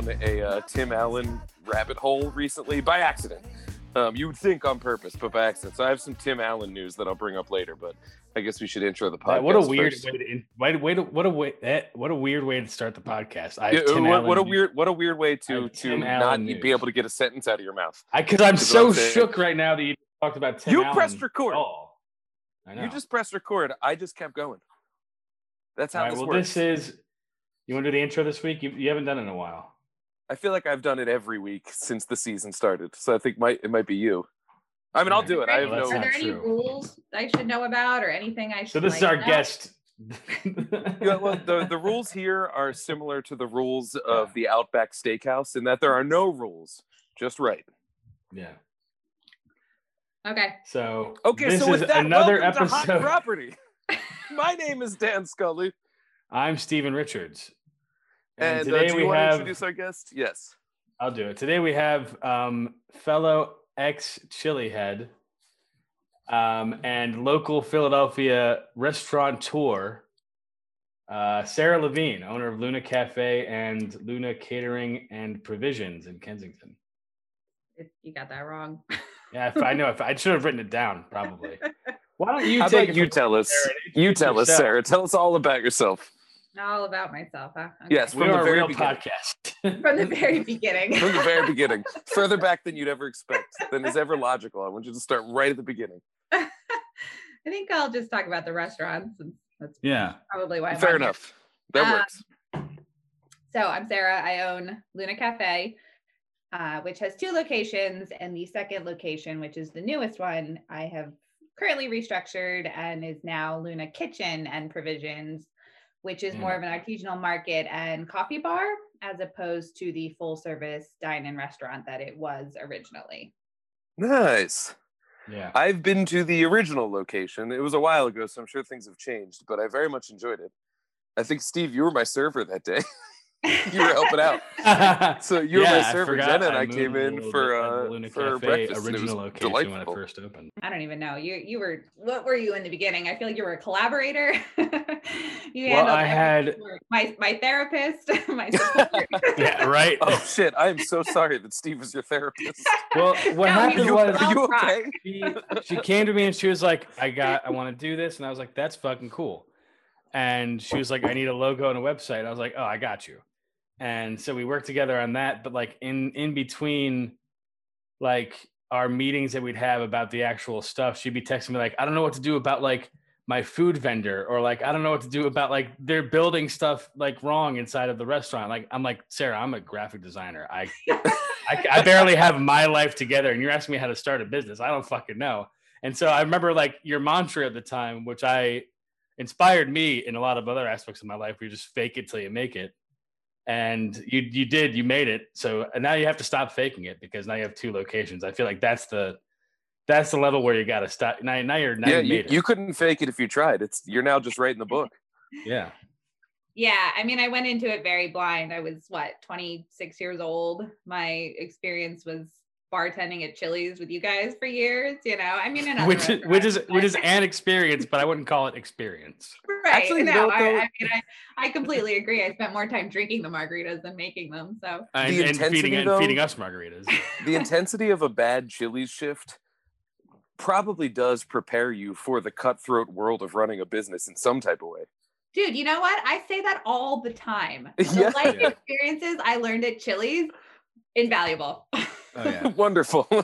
down a uh, Tim Allen rabbit hole recently by accident. Um, you would think on purpose, but by accident. So I have some Tim Allen news that I'll bring up later. But I guess we should intro the podcast. what a weird first. way to in- way to what a way what a weird way to start the podcast. I Yeah, Tim what, what a weird what a weird way to to not Allen be able to get a sentence out of your mouth. I because I'm so shook right now that you talked about Tim You Allen pressed record. all. I know. You just pressed record. I just kept going. That's how right. this Well, works. this is. You want to do the intro this week? You, you haven't done it in a while. I feel like I've done it every week since the season started. So I think might it might be you. I mean, I'll do it. I have no. Are there any true. rules I should know about or anything I should? So this is our know? guest. Yeah, well, the, the rules here are similar to the rules of the Outback Steakhouse in that there are no rules, just right. yeah. Okay. So Okay, this so with is that, another welcome to Hot episode. Property. My name is Dan Scully, I'm Stephen Richards, and, uh, today do we you want to introduce our guest? Yes. I'll do it. Today we have um, fellow ex chili head um, and local Philadelphia restaurateur, uh, Sarah Levine, owner of Luna Cafe and Luna Catering and Provisions in Kensington. It- You got that wrong. Yeah, if I know. If I should have written it down, probably. Why don't you How take about you tell us? Sarah? You tell us. Sarah. Tell us all about yourself. All about myself, huh? Okay. Yes, We from the are a very real beginning. podcast. From the very beginning. From the very beginning, further back than you'd ever expect, than is ever logical. I want you to start right at the beginning. I think I'll just talk about the restaurants. And that's yeah. probably why. I'm Fair on here. enough. That Uh, works. So I'm Sarah. I own Luna Cafe, uh, which has two locations, and the second location, which is the newest one, I have currently restructured and is now Luna Kitchen and Provisions, which is more mm. of an artisanal market and coffee bar as opposed to the full service dine-in restaurant that it was originally. Nice. Yeah. I've been to the original location. It was a while ago, so I'm sure things have changed, but I very much enjoyed it. I think Steve, you were my server that day. you were helping out. So you were Yeah, my server. Jenna and I moved came in for bit of uh, for Cafe breakfast. it original was location when it delightful. first opened. I don't even know. You you were what were you in the beginning? I feel like you were a collaborator. you Well, handled I had- everything my my therapist, my support. Yeah, right. Oh shit! I am so sorry that Steve was your therapist. Well, what No, happened you- you, was are you okay? she, she came to me and she was like, I got, I want to do this. And I was like, that's fucking cool. And she was like, I need a logo and a website. I was like, oh, I got you. And so we worked together on that. But like in, in between like our meetings that we'd have about the actual stuff, she'd be texting me like, I don't know what to do about like my food vendor or like, I don't know what to do about like they're building stuff like wrong inside of the restaurant. Like, I'm like, Sarah, I'm a graphic designer. I, I, I barely have my life together, and you're asking me how to start a business. I don't fucking know. And so I remember like your mantra at the time, which I inspired me in a lot of other aspects of my life. Where you just fake it till you make it, and you you did, you made it. So and now you have to stop faking it because now you have two locations. I feel like that's the that's the level where you got to stop. Now, now you're now yeah, you you, it. you couldn't fake it if you tried. It's you're now just writing the book. yeah. yeah, I mean, I went into it very blind. I was what 26 years old. My experience was bartending at Chili's with you guys for years. You know, I mean, Which is, which is restaurants, which is an experience, but I wouldn't call it experience. right. Actually, you no, know, I, though- I mean, I, I completely agree. I spent more time drinking the margaritas than making them. So And, The and intensity, feeding and feeding us margaritas. The intensity of a bad Chili's shift probably does prepare you for the cutthroat world of running a business in some type of way. Dude, you know what? I say that all the time. The Yeah. life experiences I learned at Chili's, invaluable. Oh yeah. Wonderful.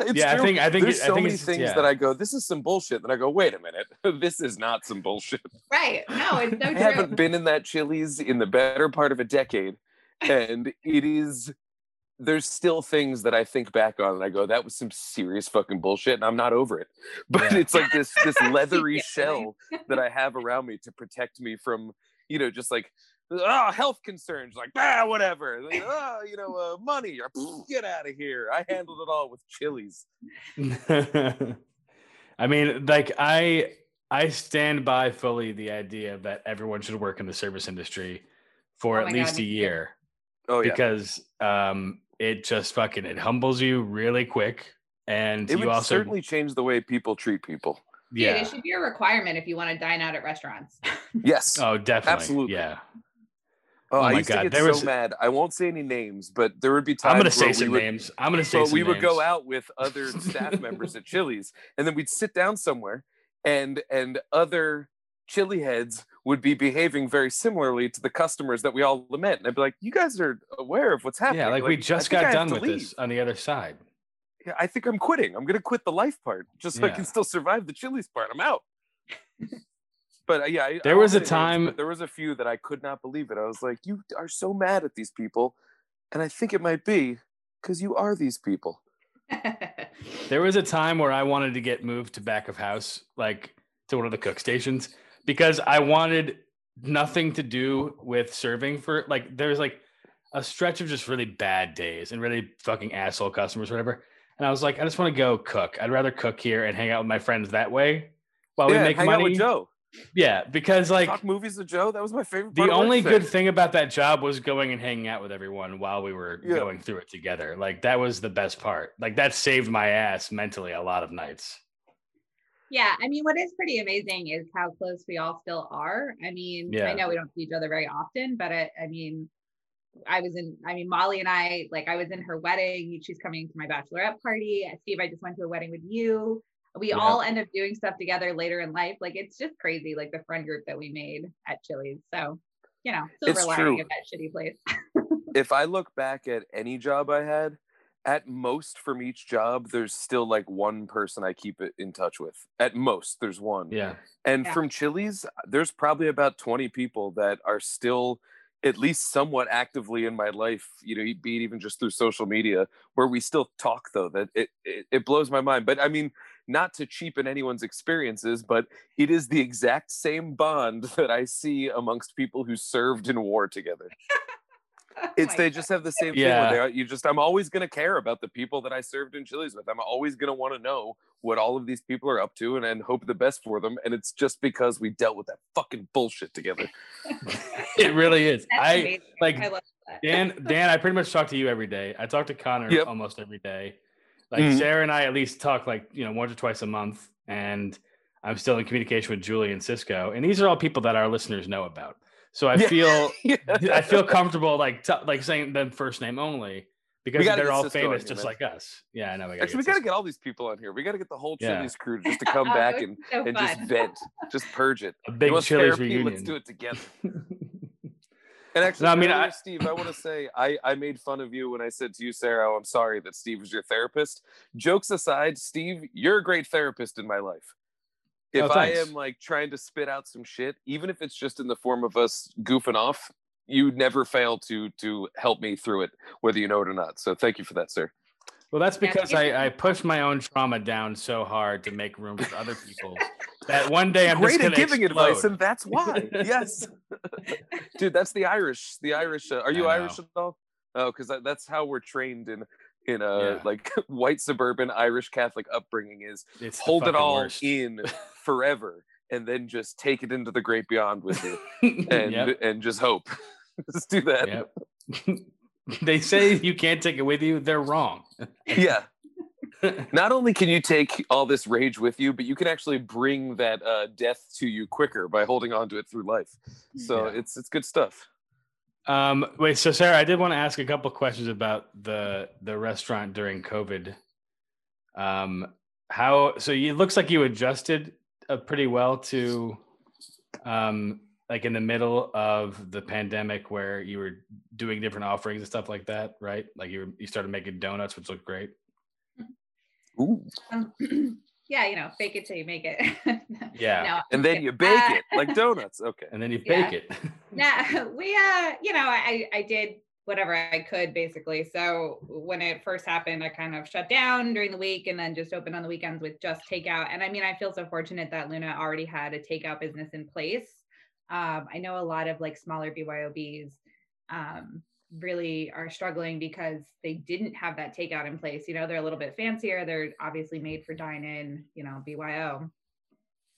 It's Yeah, I think- I think there's it- I so think many things yeah. that I go, this is some bullshit. Then I go, wait a minute, this is not some bullshit. right. No, it's so I true. haven't been in that Chili's in the better part of a decade, and it is. There's still things that I think back on and I go, that was some serious fucking bullshit, and I'm not over it. But Yeah. it's like this this leathery shell that I have around me to protect me from, you know, just like oh health concerns, like ah whatever, like, oh you know uh, money, or get out of here. I handled it all with Chili's. I mean, like I I stand by fully the idea that everyone should work in the service industry for Oh at my God, least a year Oh yeah, because um it just fucking it humbles you really quick and it you would also certainly change the way people treat people. Dude, yeah. it should be a requirement if you want to dine out at restaurants. Yes. Oh, definitely. Absolutely. Yeah. Oh, Oh I my used God, to get there so was- mad. I won't say any names, but there would be times I'm gonna say some would, names. I'm gonna say but we would go out with other staff members at Chili's, and then we'd sit down somewhere, and and other chili heads would be behaving very similarly to the customers that we all lament. And I'd be like, "You guys are aware of what's happening." Yeah, like, we just got done with leave. this on the other side. Yeah, I think I'm quitting. I'm gonna quit the life part just so I can still survive the Chili's part. I'm out. But uh, yeah, I- I There won't was a say names, time- there was a few that I could not believe it. I was like, "You are so mad at these people," and I think it might be because you are these people. There was a time where I wanted to get moved to back of house, like to one of the cook stations, because I wanted nothing to do with serving for like there's like a stretch of just really bad days and really fucking asshole customers, or whatever. And I was like, I just want to go cook. I'd rather cook here and hang out with my friends that way while yeah, we make hang money. out with Joe. Yeah, because like Talk movies with Joe. That was my favorite. the part only there. good thing about that job was going and hanging out with everyone while we were Yeah. going through it together. Like that was the best part. Like that saved my ass mentally a lot of nights. Yeah, I mean, what is pretty amazing is how close we all still are. I mean, Yeah. I know we don't see each other very often, but I, I mean, I was in, I mean, Molly and I, like, I was in her wedding. She's coming to my bachelorette party. Steve, I just went to a wedding with you. We Yeah. all end up doing stuff together later in life. Like, it's just crazy, like the friend group that we made at Chili's. So, you know, silver It's lining true. of that shitty place. if I look back at any job I had, at most from each job, there's still like one person I keep it in touch with. At most, there's one. Yeah. And Yeah. from Chili's, there's probably about 20 people that are still at least somewhat actively in my life, you know, be it even just through social media, where we still talk though. That it, it it blows my mind. But I mean, not to cheapen anyone's experiences, but it is the exact same bond that I see amongst people who served in war together. Oh It's they God. just have the same Yeah. thing. Where you just I'm always gonna care about the people that I served in Chili's with. I'm always gonna want to know what all of these people are up to and, and hope the best for them. And it's just because we dealt with that fucking bullshit together. It really is. That's I amazing. like I love that. Dan Dan, I pretty much talk to you every day. I talk to Connor Yep. almost every day. Like Mhm. Sarah and I at least talk like, you know, once or twice a month. And I'm still in communication with Julie and Cisco. And these are all people that our listeners know about. So I Yeah. feel Yeah. I feel comfortable like t- like saying them first name only because they're all Cisco famous here, just man. like us. Yeah, I know. We gotta Actually, we get got to get all these people on here. We got to get the whole Yeah. Chili's crew just to come Oh, back and, so and just vent, just purge it. a big Chili's therapy? reunion. Let's do it together. And actually, No, I mean, I- Steve, I want to say I, I made fun of you when I said to you, Sarah, oh, I'm sorry that Steve was your therapist. Jokes aside, Steve, you're a great therapist in my life. Oh, if Oh, I am like trying to spit out some shit, even if it's just in the form of us goofing off, you never fail to to help me through it, whether you know it or not. So thank you for that, sir. Well, that's because Steve- I, I push my own trauma down so hard to make room for other people that one day I'm Great just at gonna giving advice, and that's why. yes, dude, that's the Irish. The Irish. Uh, are you Irish at all? Oh, because that's how we're trained in in a Yeah. like white suburban Irish Catholic upbringing is It's hold it all worst. in forever and then just take it into the great beyond with you and Yep, and just hope. just do that. yep. they say you can't take it with you. They're wrong. Yeah. Not only can you take all this rage with you, but you can actually bring that uh, death to you quicker by holding on to it through life. So Yeah. it's it's good stuff. Um, wait, so Sarah, I did want to ask a couple questions about the the restaurant during COVID. Um, how so? You, it looks like you adjusted uh, pretty well to, um, like in the middle of the pandemic, where you were doing different offerings and stuff like that, right? Like you were, you started making donuts, which looked great. Ooh. Um, yeah, you know, fake it till you make it. Yeah. No, And then you bake Uh, it like donuts. Okay. And then you Yeah. bake it. Nah, we uh, you know, I I did whatever I could basically. So when it first happened, I kind of shut down during the week and then just opened on the weekends with just takeout. And I mean, I feel so fortunate that Luna already had a takeout business in place. Um, I know a lot of like smaller BYOBs um, really are struggling because they didn't have that takeout in place. You know, they're a little bit fancier. They're obviously made for dine in, you know, BYO.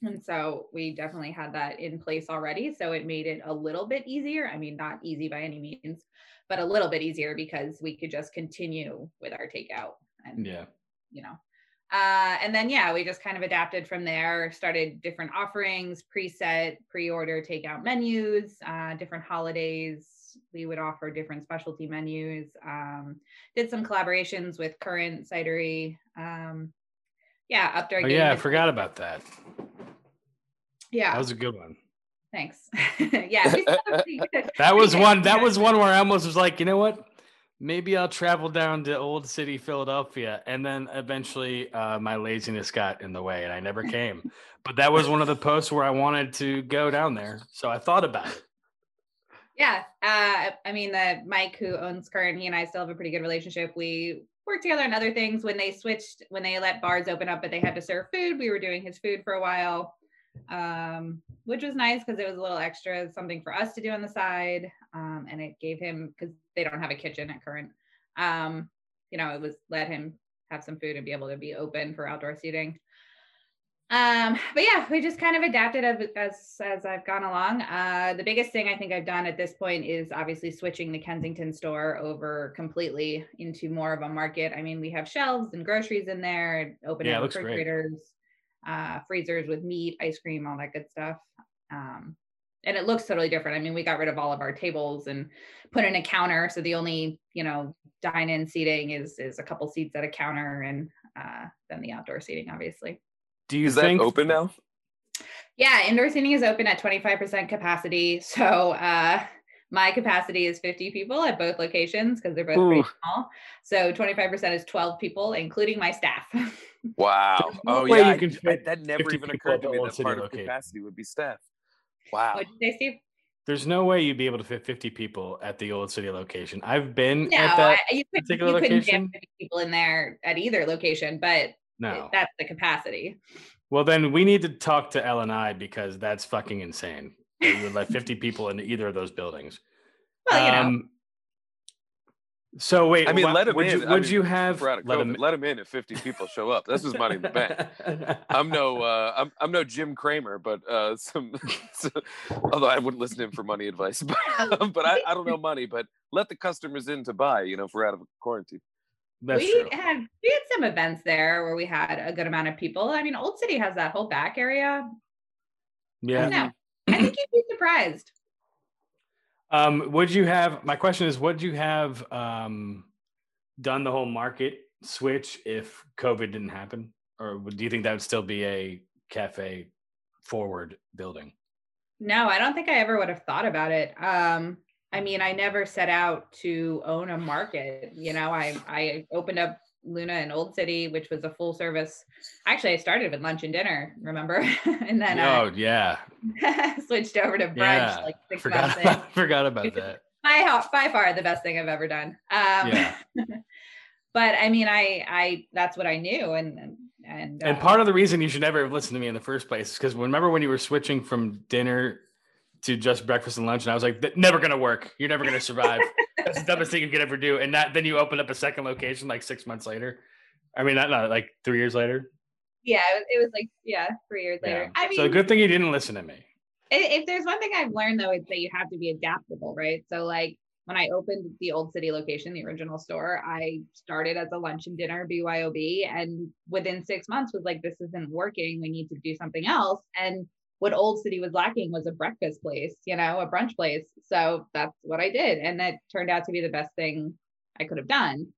And so we definitely had that in place already. So it made it a little bit easier. I mean, not easy by any means, but a little bit easier because we could just continue with our takeout and, yeah. you know, Uh, and then yeah, we just kind of adapted from there. Started different offerings, preset, pre-order, takeout menus, uh, different holidays. We would offer different specialty menus. Um, did some collaborations with Current Cidery. Um, yeah, up during. Oh, yeah, I forgot about that. Yeah, that was a good one. Thanks. yeah, that was one. That was one where I almost was like, you know what? Maybe I'll travel down to Old City, Philadelphia, and then eventually uh, my laziness got in the way, and I never came. but that was one of the posts where I wanted to go down there, so I thought about it. Yeah, uh, I mean, the Mike who owns Current, he and I still have a pretty good relationship. We worked together on other things. When they switched, when they let bars open up, but they had to serve food, we were doing his food for a while um, which was nice because it was a little extra something for us to do on the side. Um, and it gave him because they don't have a kitchen at current. Um, you know, it was let him have some food and be able to be open for outdoor seating. Um, but yeah, we just kind of adapted as, as, I've gone along. Uh, the biggest thing I think I've done at this point is obviously switching the Kensington store over completely into more of a market. I mean, we have shelves and groceries in there, open yeah, refrigerators uh, freezers with meat, ice cream, all that good stuff. Um, and it looks totally different. I mean, we got rid of all of our tables and put in a counter. So the only, you know, dine-in seating is is a couple seats at a counter and uh, then the outdoor seating, obviously. Do you is think- that open now? Yeah, indoor seating is open at 25% capacity. So uh, my capacity is 50 people at both locations because they're both Ooh. pretty small. So 25% is 12 people, including my staff. Wow. oh yeah. I, I, that never even occurred to me that part of capacity would be staff. Wow. What did they say? There's no way you'd be able to fit 50 people at the old city location. I've been no, at that I, you could, particular you location. Get 50 people in there at either location, but no, that's the capacity. Well, then we need to talk to L and I because that's fucking insane. You would let 50 people in either of those buildings. Well, you um, know. So wait, I mean, let him would in. You, would mean, you have let COVID, him, let him in if 50 people show up? This is money in the bank. I'm no, uh, I'm, I'm no Jim Cramer, but uh, some, so, although I wouldn't listen to him for money advice, but, but I, I don't know money, but let the customers in to buy, you know, if we're out of quarantine. That's we true. had we had some events there where we had a good amount of people. I mean, Old City has that whole back area. Yeah. I, I think you'd be surprised. Um, would you have? My question is, would you have um, done the whole market switch if COVID didn't happen, or do you think that would still be a cafe forward building? No, I don't think I ever would have thought about it. Um, I mean, I never set out to own a market. You know, I I opened up Luna in Old City, which was a full service. Actually, I started with lunch and dinner, remember? and then oh uh, yeah, switched over to brunch yeah. like six forgot months about, in. Forgot about that. By by far the best thing I've ever done. Um, yeah. but I mean, I I that's what I knew, and and and, and part of the reason you should never have listened to me in the first place is because remember when you were switching from dinner to just breakfast and lunch, and I was like, never gonna work. You're never gonna survive. That's the dumbest thing you could ever do. And that then you open up a second location like six months later. I mean, not, not like three years later. Yeah, it was like yeah, three years later. Yeah. I mean, so good thing you didn't listen to me. If there's one thing I've learned though, it's that you have to be adaptable, right? So like when I opened the Old City location, the original store, I started as a lunch and dinner BYOB, and within six months was like, this isn't working. We need to do something else. And what Old City was lacking was a breakfast place, you know, a brunch place. So that's what I did. And that turned out to be the best thing I could have done.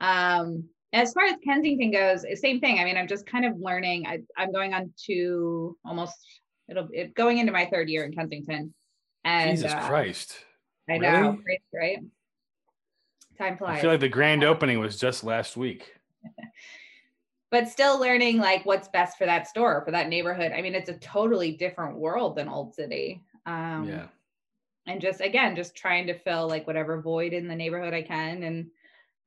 Um, as far as Kensington goes, same thing. I mean, I'm just kind of learning. I, am going on to almost it'll it, going into my third year in Kensington. And Jesus uh, Christ. I really? know, crazy, right? Time flies. I feel like the grand opening was just last week. but still learning like what's best for that store for that neighborhood. I mean it's a totally different world than old city um yeah. and just again just trying to fill like whatever void in the neighborhood i can and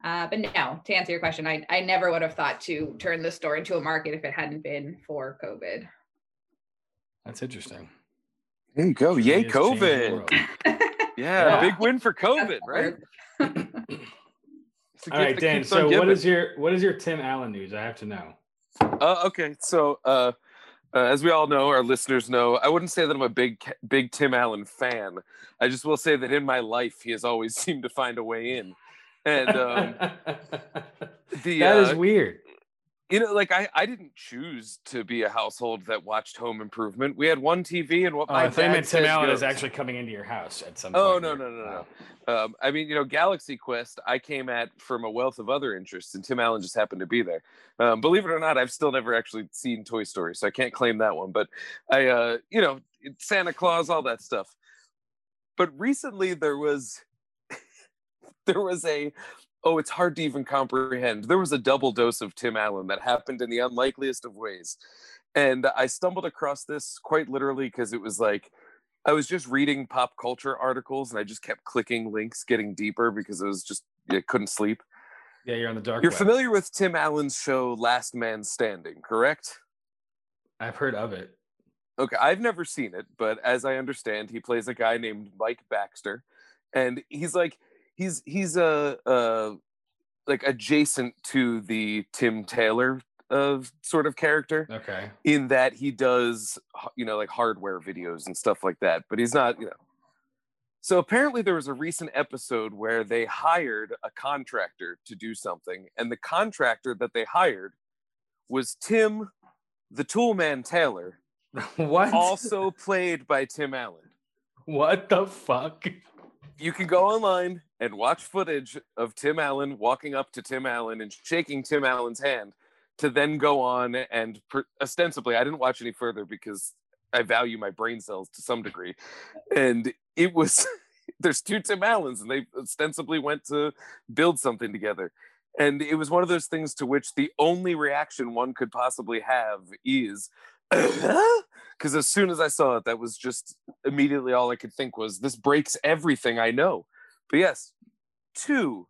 uh but no to answer your question i i never would have thought to turn the store into a market if it hadn't been for covid. That's interesting. There you go. Yay covid. yeah, yeah, big win for covid right All right, Dan. So what is your what is your Tim Allen news? I have to know. Uh, okay, so uh, uh, as we all know, our listeners know, I wouldn't say that I'm a big big Tim Allen fan. I just will say that in my life, he has always seemed to find a way in, and um, the that is uh, weird. You know, like I, I didn't choose to be a household that watched Home Improvement. We had one TV, and what Oh, my I thought Tim Allen is actually coming into your house at some Oh point. no no no no no. Um, I mean, you know, Galaxy Quest. I came at from a wealth of other interests, and Tim Allen just happened to be there. Um, believe it or not, I've still never actually seen Toy Story, so I can't claim that one. But I, uh, you know, Santa Claus, all that stuff. But recently there was, there was a, oh, it's hard to even comprehend. There was a double dose of Tim Allen that happened in the unlikeliest of ways, and I stumbled across this quite literally because it was like I was just reading pop culture articles and I just kept clicking links, getting deeper because it was just I couldn't sleep. Yeah, you're on the dark. You're web. familiar with Tim Allen's show Last Man Standing, correct? I've heard of it. Okay, I've never seen it, but as I understand, he plays a guy named Mike Baxter, and he's like he's he's a uh, like adjacent to the Tim Taylor of sort of character Okay. in that he does you know like hardware videos and stuff like that but he's not you know so apparently there was a recent episode where they hired a contractor to do something and the contractor that they hired was tim the toolman taylor what? also played by tim allen What the fuck? You can go online and watch footage of Tim Allen walking up to Tim Allen and shaking Tim Allen's hand to then go on and per- ostensibly, I didn't watch any further because I value my brain cells to some degree. And it was, there's two Tim Allens and they ostensibly went to build something together. And it was one of those things to which the only reaction one could possibly have is, because as soon as I saw it, that was just immediately all I could think was, this breaks everything I know. But yes, two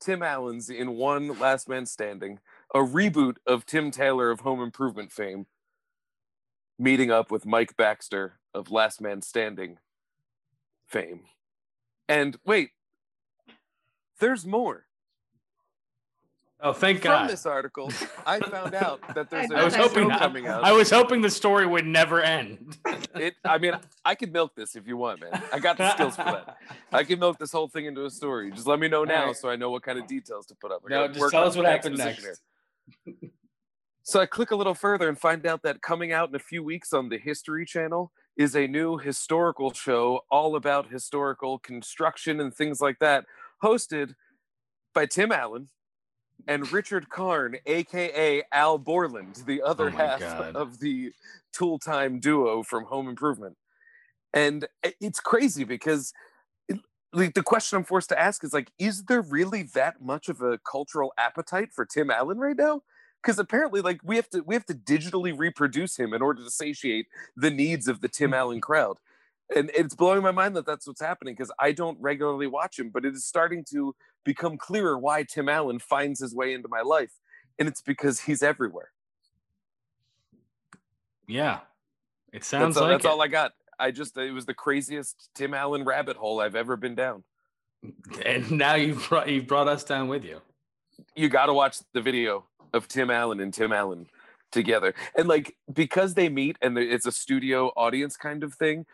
Tim Allens in one Last Man Standing, a reboot of Tim Taylor of Home Improvement fame, meeting up with Mike Baxter of Last Man Standing fame. And wait, there's more. Oh, thank From God. From this article, I found out that there's a I I was new hoping show coming out. I was hoping the story would never end. It, I mean, I could milk this if you want, man. I got the skills for that. I can milk this whole thing into a story. Just let me know now Alright. so I know what kind of details to put up. I No, just tell us what happened next. here. So I click a little further and find out that coming out in a few weeks on the History Channel is a new historical show all about historical construction and things like that, hosted by Tim Allen and Richard Karn, aka Al Borland, the other Oh half God. of the Tool Time duo from Home Improvement. And it's crazy because it- like the question I'm forced to ask is like, is there really that much of a cultural appetite for Tim Allen right now? Because apparently, like we have to we have to digitally reproduce him in order to satiate the needs of the Tim Allen mm-hmm. crowd. And it's blowing my mind that that's what's happening because I don't regularly watch him, but it is starting to become clearer why Tim Allen finds his way into my life. And it's because he's everywhere. Yeah. It sounds That's, all, like that's it. all I got. I just, it was the craziest Tim Allen rabbit hole I've ever been down. and now you've brought, you've brought us down with you. you got to watch the video of Tim Allen and Tim Allen together. And like because they meet and it's a studio audience kind of thing,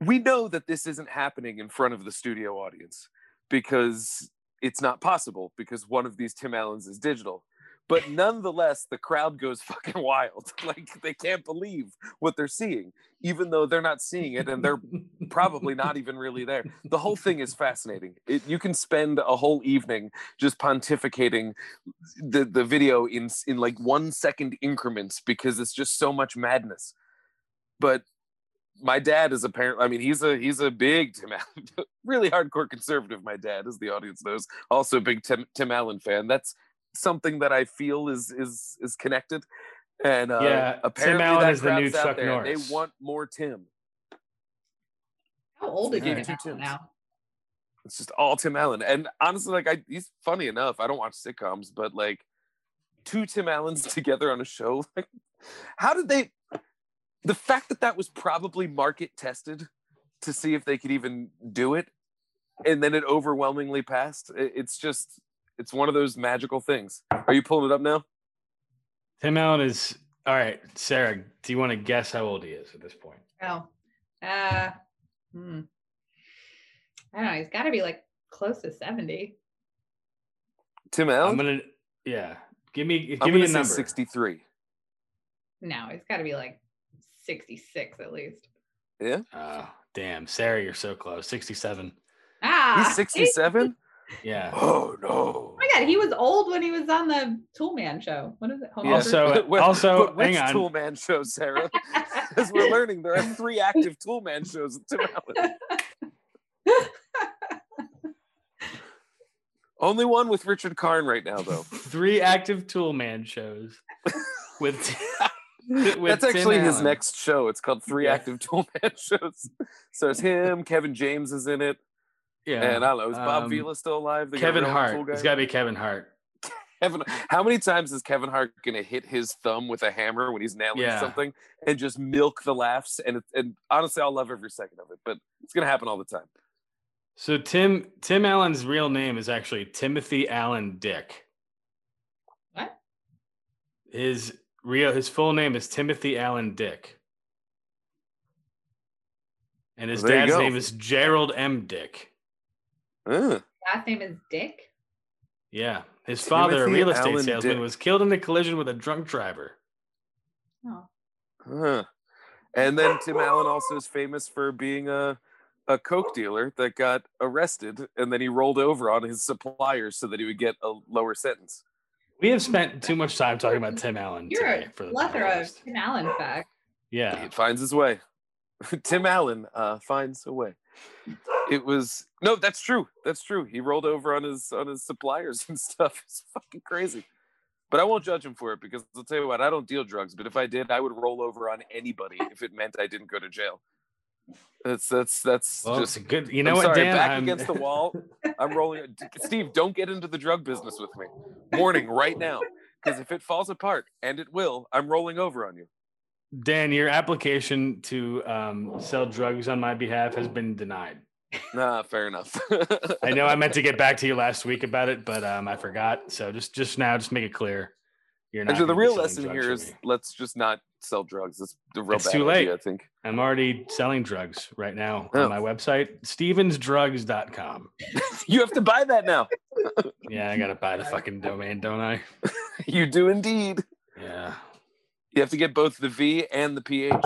we know that this isn't happening in front of the studio audience because it's not possible because one of these Tim Allens is digital. But nonetheless, the crowd goes fucking wild. Like they can't believe what they're seeing, even though they're not seeing it and they're probably not even really there. The whole thing is fascinating. It, you can spend a whole evening just pontificating the the video in in like one second increments because it's just so much madness. But my dad is apparently I mean he's a he's a big Tim Allen, really hardcore conservative. My dad, as the audience knows, also a big Tim, Tim Allen fan. That's something that I feel is is is connected. And uh, Yeah, Tim Allen is the new crowd's Chuck there, Norris. They want more Tim. How old is Give he it two now? Now? It's just all Tim Allen. And honestly, like I he's funny enough. I don't watch sitcoms, but like two Tim Allens together on a show, like how did they the fact that that was probably market tested to see if they could even do it and then it overwhelmingly passed. It's just it's one of those magical things. Are you pulling it up now? Tim Allen is all right. Sarah, do you want to guess how old he is at this point? Oh, uh, hmm. I don't know. He's got to be like close to seventy. Tim allen I'm gonna yeah. Give me give I'm me gonna a say number. 63. No, it's got to be like 66 at least. Yeah, Oh, damn, Sarah, you're so close. 67. Ah, he's 67. Yeah. Oh no. Oh my god, he was old when he was on the Toolman show. What is it? Home Yeah. Also- But- also, but which hang on. Tool show, Sarah? As we're learning, there are three active Toolman shows at Tim Allen. Only one with Richard Karn right now, though. Three active Toolman shows with, with That's Tim actually his Allen. next show. It's called Three Yeah. Active Tool Man shows. So it's him, Kevin James is in it, Yeah. and I don't know, is Bob Um, Vila still alive? The Kevin Hart. It's got to be Kevin Hart. Kevin, how many times is Kevin Hart gonna hit his thumb with a hammer when he's nailing Yeah. something and just milk the laughs? And and honestly, I'll love every second of it, but it's gonna happen all the time. So Tim Tim Allen's real name is actually Timothy Allen Dick. What? His real his full name is Timothy Allen Dick. And his Well, there dad's name is Gerald M. Dick. Uh, Last name is Dick. Yeah. His father, a real estate Allen salesman, Dick. was killed in a collision with a drunk driver. Oh, uh. And then Tim Allen also is famous for being a a coke dealer that got arrested, and then he rolled over on his suppliers so that he would get a lower sentence. We have spent too much time talking about Tim Allen you're today a for the plethora of. Tim Allen facts. Yeah. It finds his way. Tim Allen uh, finds a way. It was no, that's true. That's true. He rolled over on his on his suppliers and stuff. It's fucking crazy. But I won't judge him for it because I'll tell you what, I don't deal drugs. But if I did, I would roll over on anybody if it meant I didn't go to jail. That's that's that's Well, just good. You know I'm what, sorry, Dan? back I'm- against the wall. I'm rolling. Steve, don't get into the drug business with me. Warning right now, because if it falls apart, and it will, I'm rolling over on you. Dan, your application to um, sell drugs on my behalf has been denied. Nah, fair enough. I know I meant to get back to you last week about it, but um, I forgot. So just just now, just make it clear. You're not. Actually, the real lesson here is let's just not sell drugs. It's the real It's bad too late. idea, I think. I'm already selling drugs right now Oh. on my website, stevensdrugs.com. You have to buy that now. Yeah, I gotta buy the fucking domain, don't I? You do indeed. Yeah. You have to get both the V and the PH.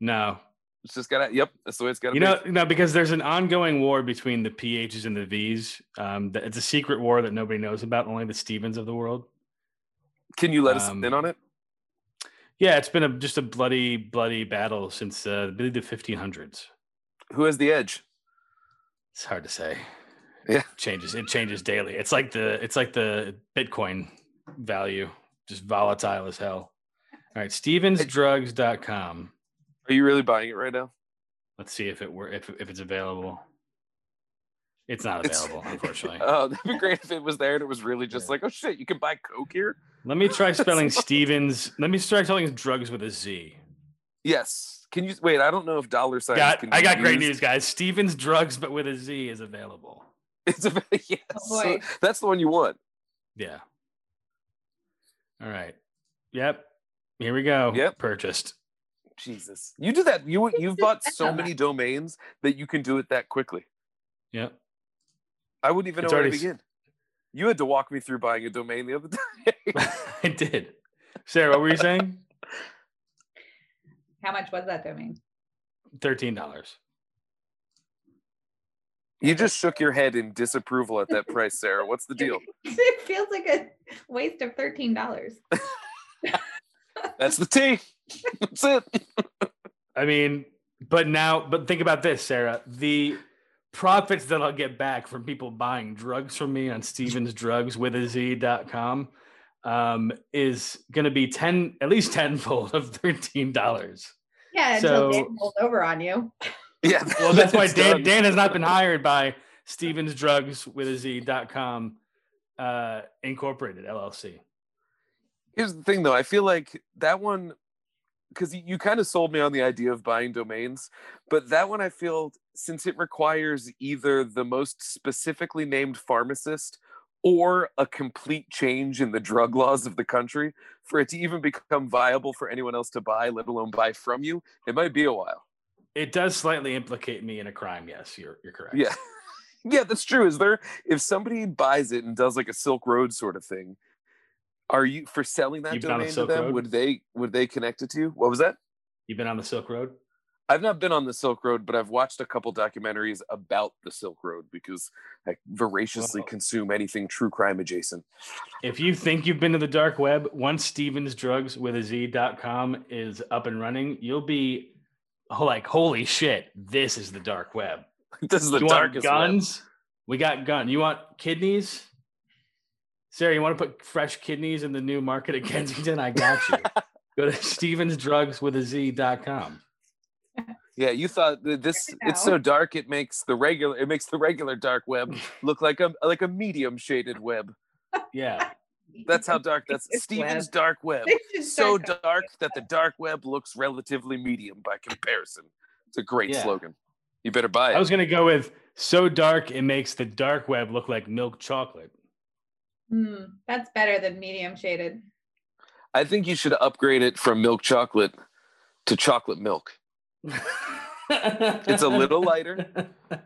No, It's just gotta. Yep, that's the way it's gotta you be. know, no, because there's an ongoing war between the PHs and the Vs. Um, it's a secret war that nobody knows about, only the Stevens of the world. Can you let us um, in on it? Yeah, it's been a just a bloody, bloody battle since uh, the 1500s. Who has the edge? It's hard to say. Yeah. It changes. It changes daily. It's like the it's like the Bitcoin value, just volatile as hell. All right, stevensdrugs.com. Are you really buying it right now? Let's see if it were if if it's available. It's not It's- available, unfortunately. Oh, that'd be great if it was there and it was really just Yeah. like, oh shit, you can buy Coke here. Let me try spelling Stevens. Let me try spelling drugs with a Z. Yes. Can you wait? I don't know if dollar signs. Got, can I be got great news, guys. Stevens drugs, but with a Z is available. It's a yes. Oh, boy. that's the one you want. Yeah. All right. Yep. Here we go. Yep. Purchased. Jesus, you do that. You you've bought so many domains that you can do it that quickly. Yep. I wouldn't even It's know where to already s- begin. You had to walk me through buying a domain the other day. I did. Sarah, what were you saying? How much was that domain? Thirteen dollars. you just shook your head in disapproval at that price, Sarah. What's the deal? it feels like a waste of thirteen dollars. That's the T. That's it. I mean, but now, but think about this, Sarah. The profits that I'll get back from people buying drugs from me on Stevens Drugs with a Z.com um, is going to be 10, at least tenfold of $13. Yeah, until So- Dan rolled over on you. Yeah. Well, that's why Dan. Dan has not been hired by Stevens Drugs with a Z.com uh, Incorporated LLC. Here's the thing, though. I feel like that one, because you, kind of sold me on the idea of buying domains, but that one I feel since it requires either the most specifically named pharmacist or a complete change in the drug laws of the country for it to even become viable for anyone else to buy, let alone buy from you, it might be a while. It does slightly implicate me in a crime. Yes, you're, you're correct. Yeah. Yeah, that's true. Is there if somebody buys it and does like a Silk Road sort of thing, Are you for selling that You've been on the domain to them? Road? Would they would they connect it to you? What was that? You've been on the Silk Road. I've not been on the Silk Road, but I've watched a couple documentaries about the Silk Road because I voraciously Wow. consume anything true crime adjacent. If you think you've been to the dark web, once Stevens Drugs with a Z.com is up and running, you'll be like, holy shit, this is the dark web. this is the you darkest web. guns? We got gun. You want kidneys? Sarah, you want to put fresh kidneys in the new market at Kensington? I got you. Go to Stevens Drugs with a Z.com. Yeah, you thought that this it's so dark it makes the regular it makes the regular dark web look like a like a medium shaded web. Yeah. That's how dark that's Steven's dark web. So dark dark that the dark web looks relatively medium by comparison. It's a great Yeah. slogan. You better buy it. I was gonna go with so dark it makes the dark web look like milk chocolate. Hmm, that's better than medium shaded. I think you should upgrade it from milk chocolate to chocolate milk. it's a little lighter.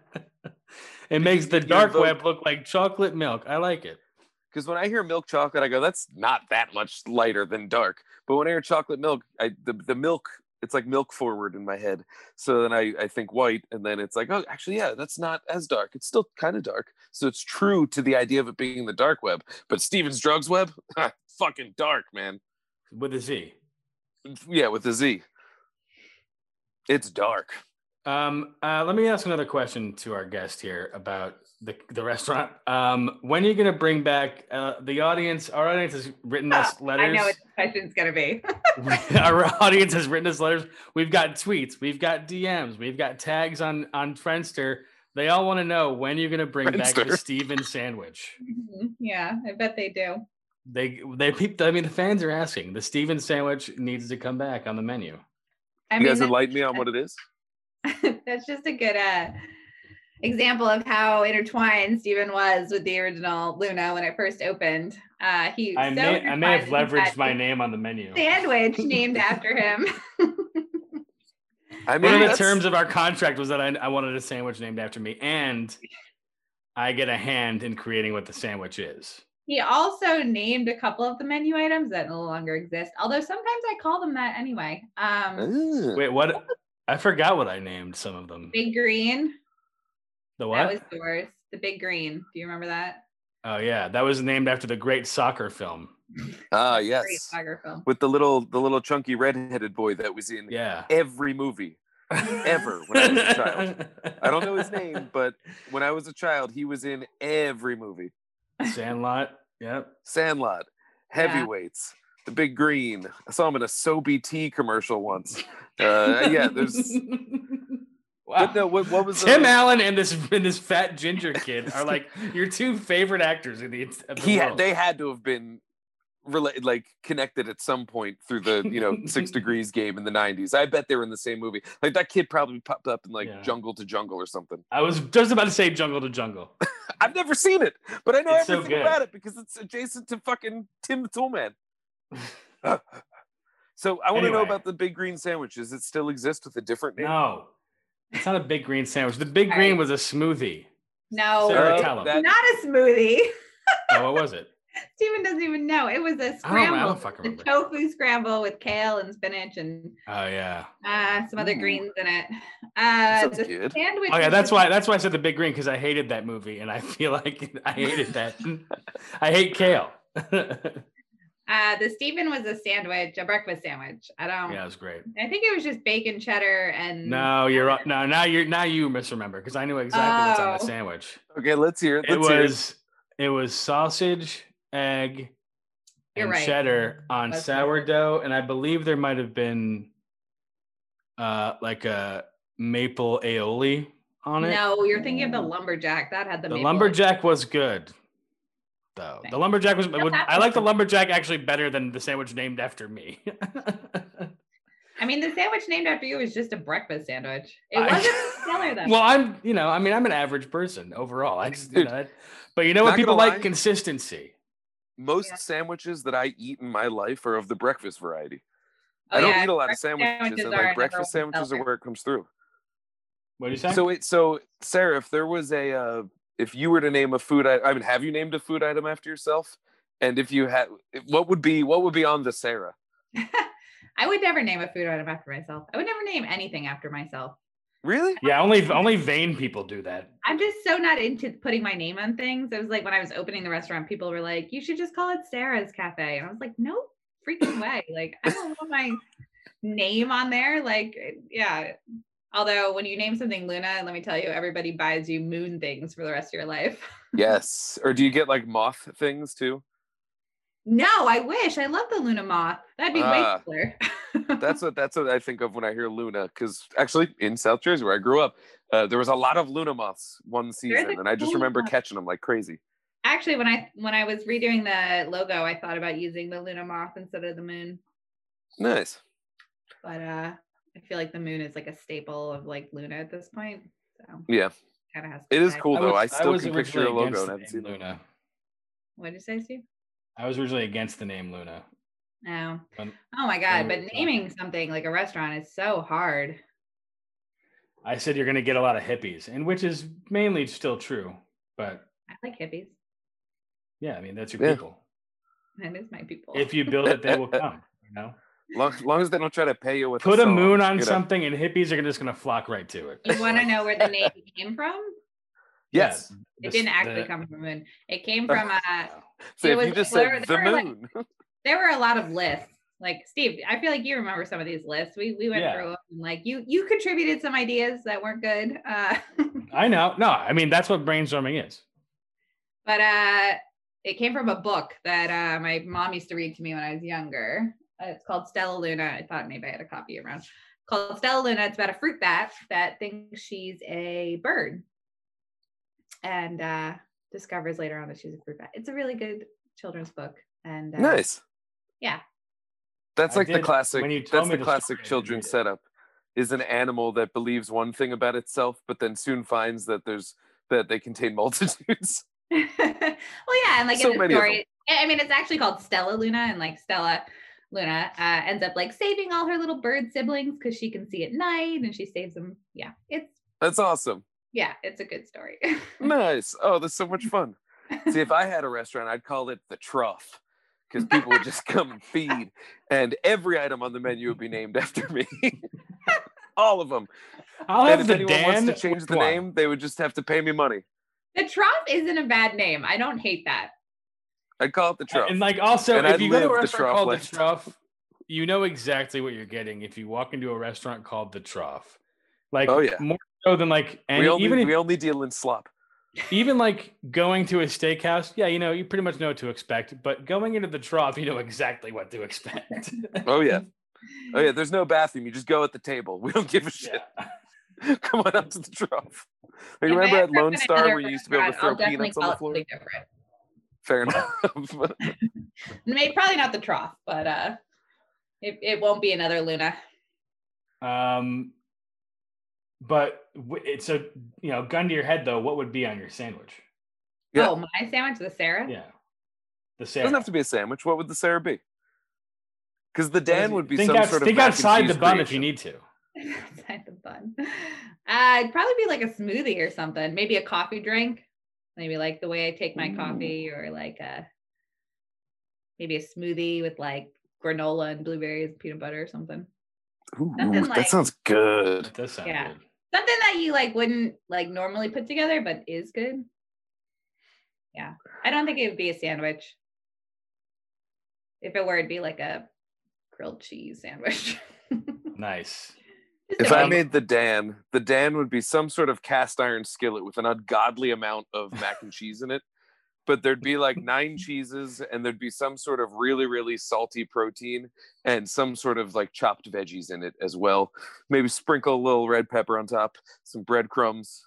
It makes the dark vote- web look like chocolate milk. I like it. Because when I hear milk chocolate, I go, that's not that much lighter than dark. But when I hear chocolate milk, I the, the milk, it's like milk forward in my head. So then I, I think white, and then it's like, oh, actually, yeah, that's not as dark. It's still kind of dark. So it's true to the idea of it being the dark web. But Steven's Drugs web, fucking dark, man. With a Z. Yeah, with the Z. It's dark. Um, uh, let me ask another question to our guest here about the, the restaurant. Um, when are you going to bring back uh, the audience? Our audience has written us letters. I know what the question's gonna be. our audience has written us letters. We've got tweets, we've got DMs, we've got tags on on Friendster. They all want to know when you're going to bring back the Stephen sandwich. Mhm, yeah, I bet they do. They they peep. I mean, the fans are asking. The Stephen sandwich needs to come back on the menu. I you mean, guys enlighten me on what it is? that's just a good uh, example of how intertwined Stephen was with the original Luna when it first opened. Uh, he I so may I may have intertwined that he leveraged my name on the menu. Sandwich named after him. I mean, One of the terms of our contract was that I, I wanted a sandwich named after me, and I get a hand in creating what the sandwich is. he also named a couple of the menu items that no longer exist, although sometimes I call them that anyway. Um. Wait, what? I forgot what I named some of them. Big Green, The that what? was yours. The Big Green. Do you remember that? Oh yeah, that was named after the great soccer film. Ah, Great yes. soccer film. With the little the little chunky redheaded boy that was in Yeah. every movie ever when I was a child. I don't know his name, but when I was a child, he was in every movie. Sandlot. Yep. Sandlot, Yeah. Heavyweights, The Big Green. I saw him in a Sobe tea commercial once. Uh, yeah, there's. Wow. No, what, what was Tim the, Allen and this and this fat ginger kid are like your two favorite actors in the, the he world. they had to have been related like connected at some point through the you know six degrees game in the 90s i bet they were in the same movie like that kid probably popped up in like Yeah. jungle to jungle or something I was just about to say Jungle to Jungle. i've never seen it but i know It's everything good. about it because it's adjacent to fucking tim the toolman so i want to know about the big green sandwich does it still exist with a different name No, it's not a big green sandwich. The big All green right. was a smoothie. No, Sarah, it's tell 'em. that- not a smoothie. Oh, what was it? Stephen doesn't even know. It was a I don't scramble. fucking The remember. tofu scramble with kale and spinach and Oh yeah. uh, some other Ooh. greens in it. Uh, Sounds the good. sandwich. Oh yeah, that's why that's why I said the big green because I hated that movie and I feel like I hated that. I hate kale. yeah, Uh, the Stephen was a sandwich, a breakfast sandwich. I don't. Yeah, it was great. I think it was just bacon cheddar and. No, you're right. No, now you're now you misremember because I knew exactly what's on the Oh. sandwich. okay let's hear it It let's hear was it was sausage, egg, You're and right. cheddar on That's- sourdough, and I believe there might have been uh like a maple aioli on it. No, you're thinking of the lumberjack. That had the. the maple- lumberjack was good though. The lumberjack was. Would- I like the lumberjack actually better than the sandwich named after me. I mean, the sandwich named after you was just a breakfast sandwich. It wasn't stellar though. well, I'm you know I mean I'm an average person overall. I just you know, that- but you know what people gonna like lie. consistency. most Yeah. sandwiches that i eat in my life are of the breakfast variety Oh, i don't yeah, eat a lot of sandwiches, sandwiches and are like breakfast one sandwiches are where it comes through What do you say? So wait, so Sarah, if there was a, uh, if you were to name a food, I, I mean, have you named a food item after yourself? And if you had, what would be what would be on the Sarah? I would never name a food item after myself. I would never name anything after myself. Really? Yeah, only only vain people do that. I'm just so not into putting my name on things. It was like when I was opening the restaurant, people were like, "You should just call it Sarah's Cafe," and I was like, "No freaking way!" Like I don't want my name on there. Like, yeah. Although when you name something Luna, let me tell you, everybody buys you moon things for the rest of your life. Yes. Or do you get like moth things too? No, I wish. I love the Luna moth. That'd be Ah. way cooler. That's what that's what I think of when I hear Luna. Because actually, in South Jersey where I grew up, uh, there was a lot of Luna moths one season, and I just remember moth. catching them like crazy. Actually, when I when I was redoing the logo, I thought about using the Luna moth instead of the moon. Nice. But uh I feel like the moon is like a staple of like Luna at this point. So Yeah, kind of has. it is cool I though. was- I still was can picture a logo against and the haven't seen. Luna. What did you say, Steve? I was originally against the name Luna. No. When- Oh my god! But we were naming something like a restaurant is so hard. I said you're going to get a lot of hippies, and which is mainly still true. But I like hippies. yeah, I mean that's your Yeah. people. That is my people. If you build it, they will come. You know, Long, long as they don't try to pay you with put a song, moon on you know? something, and hippies are just going to flock right to it. you want to know where the name came from? Yes. Yeah, It the- didn't actually the- come from the moon. It came from uh So It if you just there- said there the were, like- moon, there were a lot of lists. Like Steve, I feel like you remember some of these lists. We we went Yeah. through them. And like you you contributed some ideas that weren't good. Uh I know. No, I mean that's what brainstorming is. but uh it came from a book that uh my mom used to read to me when I was younger. Uh, it's called Stellaluna. I thought maybe I had a copy around. Called Stellaluna. It's about a fruit bat that thinks she's a bird. And uh discovers later on that she's a fruit bat. It's a really good children's book. And uh, nice. yeah. That's I like the classic. when you told That's me the the classic story, children's setup. Is an animal that believes one thing about itself, but then soon finds that there's that they contain multitudes. well, yeah, and like So in the many story, I mean, it's actually called Stellaluna, and like Stella Luna uh, ends up like saving all her little bird siblings because she can see at night, and she saves them. Yeah, it's That's awesome. yeah, it's a good story. Nice. Oh, that's so much fun. See, if I had a restaurant, I'd call it the Trough because people would just come and feed, and every item on the menu would be named after me. All of them. I'll and have if the anyone Dan. wants to change the one? name, they would just have to pay me money. the Trough isn't a bad name. I don't hate that. I'd call it the Trough. And like also, And if I'd you go to a the restaurant trough called life. the Trough, you know exactly what you're getting if you walk into a restaurant called the Trough. Like, Oh, yeah. more so than like, and we only even if, we only deal in slop. even like going to a steakhouse, yeah, you know, you pretty much know what to expect. But going into the Trough, you know exactly what to expect. Oh yeah. Oh yeah. There's no bathroom. You just go at the table. We don't give a shit. Yeah. Come on up to the trough. Like, If remember at Lone Star where you used to be able to throw peanuts on the floor? different. Fair enough. Maybe probably not the Trough, but uh, it, it won't be another Luna. Um, but it's a you know, gun to your head though. What would be on your sandwich? Yeah. Oh, my sandwich, the Sarah. Yeah, the It Sarah. doesn't have to be a sandwich. What would the Sarah be? Because the Dan would be think some outs- sort of think mac outside the cheese bun if you need to. Outside the bun. Uh, it'd probably be like a smoothie or something. Maybe a coffee drink. Maybe like the way I take my mm. coffee, or like a maybe a smoothie with like granola and blueberries, peanut butter or something. Ooh, Nothing that like- sounds good. That does sound Yeah. good. Something that you like wouldn't like normally put together, but is good. Yeah, I don't think it would be a sandwich. If it were, it'd be like a grilled cheese sandwich. Nice. If I made the Dan, the Dan would be some sort of cast iron skillet with an ungodly amount of mac and cheese in it. But there'd be like nine cheeses, and there'd be some sort of really, really salty protein and some sort of like chopped veggies in it as well. Maybe sprinkle a little red pepper on top, some breadcrumbs,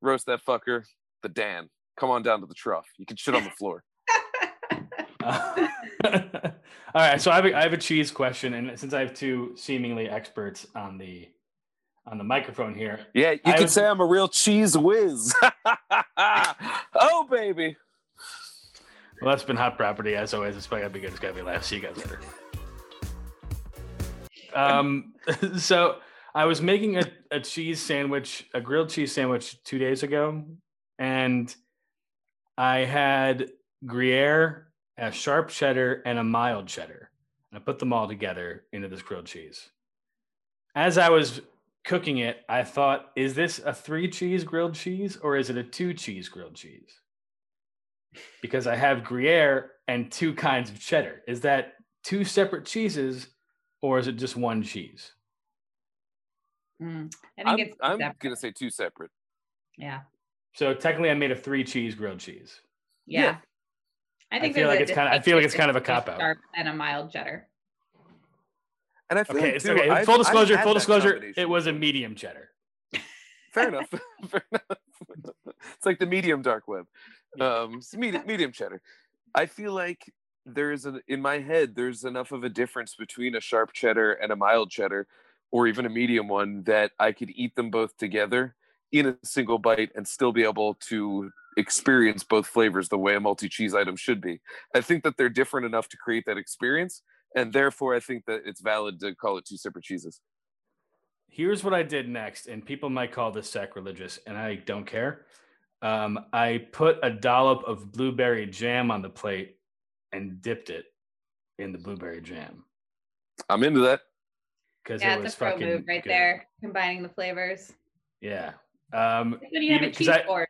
roast that fucker. The Dan. Come on down to the trough. You can shit on the floor. Uh, all right, so I have a, I have a cheese question, and since I have two seemingly experts on the on the microphone here, Yeah, you I could was- say I'm a real cheese whiz. oh, baby. well, that's been hot property as always. It's probably gotta be good. It's gotta be last. See you guys later. Um, so I was making a, a cheese sandwich, a grilled cheese sandwich two days ago, and I had Gruyere a sharp cheddar, and a mild cheddar. And I put them all together into this grilled cheese. As I was cooking it, I thought, is this a three cheese grilled cheese or is it a two cheese grilled cheese? Because I have Gruyere and two kinds of cheddar. Is that two separate cheeses or is it just one cheese? Mm, I think I'm, it's I'm gonna say two separate. yeah. So technically, I made a three cheese grilled cheese. Yeah. Yeah. I think feel like it's kinda- I feel like it's kind of a cop-out. sharp and a mild cheddar. And I feel Okay, like okay. I've- full disclosure, full disclosure, it was a medium cheddar. Fair enough. Fair enough. it's like the medium dark web. Um, medium, medium cheddar. I feel like there's an in my head there's enough of a difference between a sharp cheddar and a mild cheddar, or even a medium one that I could eat them both together in a single bite and still be able to experience both flavors the way a multi cheese item should be. I think that they're different enough to create that experience, and therefore I think that it's valid to call it two separate cheeses. Here's what I did next, and people might call this sacrilegious, and I don't care. Um, I put a dollop of blueberry jam on the plate and dipped it in the blueberry jam I'm into that. because Yeah, it was it's a pro fucking move right good. there, combining the flavors. Yeah. Um, What do you have a cheese I- board?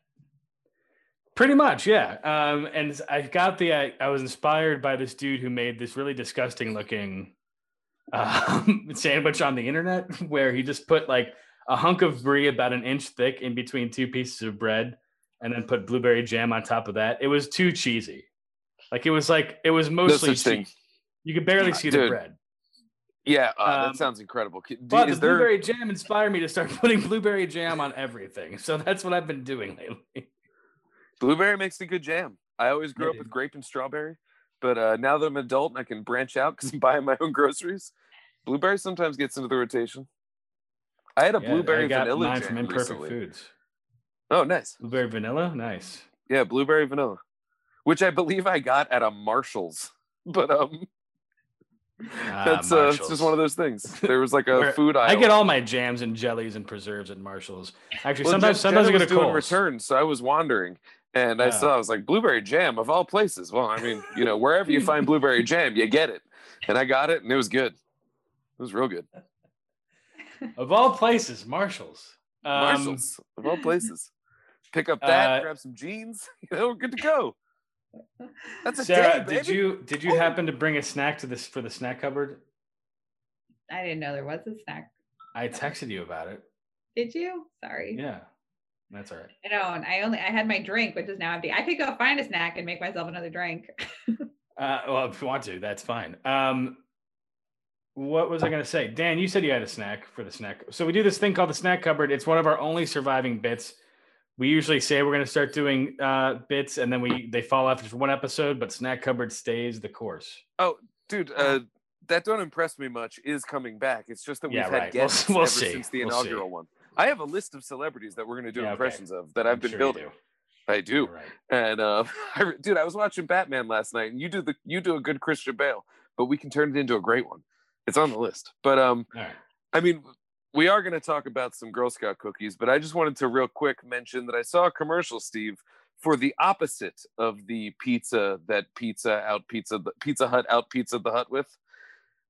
Pretty much, yeah. Um, and I got the I, I was inspired by this dude who made this really disgusting looking um, sandwich on the internet where he just put like a hunk of brie about an inch thick in between two pieces of bread and then put blueberry jam on top of that. It was too cheesy. Like it was like it was mostly cheese. You could barely see the bread. Yeah, uh, Um, that sounds incredible. Do- But is the there blueberry jam inspired me to start putting blueberry jam on everything. So that's what I've been doing lately. Blueberry makes a good jam? I always grew up with grape and strawberry, but uh, now that I'm an adult and I can branch out because I'm buying my own groceries, blueberry sometimes gets into the rotation. I had a Yeah, blueberry I got vanilla mine jam from Imperfect recently. Foods. Oh, nice. Blueberry vanilla, nice. Yeah, blueberry vanilla, which I believe I got at a Marshalls. But um, Ah, that's uh, it's just one of those things. There was like a food aisle. I get all my jams and jellies and preserves at Marshalls. Actually, Well, sometimes sometimes I get a was doing Kohl's. returns, so I was wandering, and I saw I was like blueberry jam of all places. Well, I mean, you know, wherever you find blueberry jam, you get it, and I got it, and it was good. It was real good. Of all places, Marshalls. Um, Marshalls of all places. Pick up that, uh, grab some jeans. You know, we're good to go. That's a Sarah, day, did you did you happen to bring a snack to this for the snack cupboard? I didn't know there was a snack. I texted you about it. Did you? Sorry. Yeah, that's all right. I don't. I only I had my drink, which is now empty. I could go find a snack and make myself another drink. Uh, well, if you want to, that's fine. Um, what was I going to say? Dan, you said you had a snack for the snack. So we do this thing called the snack cupboard. It's one of our only surviving bits. We usually say we're going to start doing uh, bits, and then we they fall off for one episode. But snack cupboard stays the course. Oh, dude, uh, that don't impress me much. Is coming back. It's just that we've Yeah, had right. We'll- guests we'll ever see. since the We'll see. inaugural one. I have a list of celebrities that we're going to do Yeah, okay. impressions of that I've I'm been sure building. do. I do. Right. And uh, I, dude, I was watching Batman last night, and you do the you do a good Christian Bale, but we can turn it into a great one. It's on the list. But um, right. I mean, we are going to talk about some Girl Scout cookies, but I just wanted to real quick mention that I saw a commercial, Steve, for the opposite of the pizza that Pizza out Pizza the Pizza Hut out Pizza the Hut with.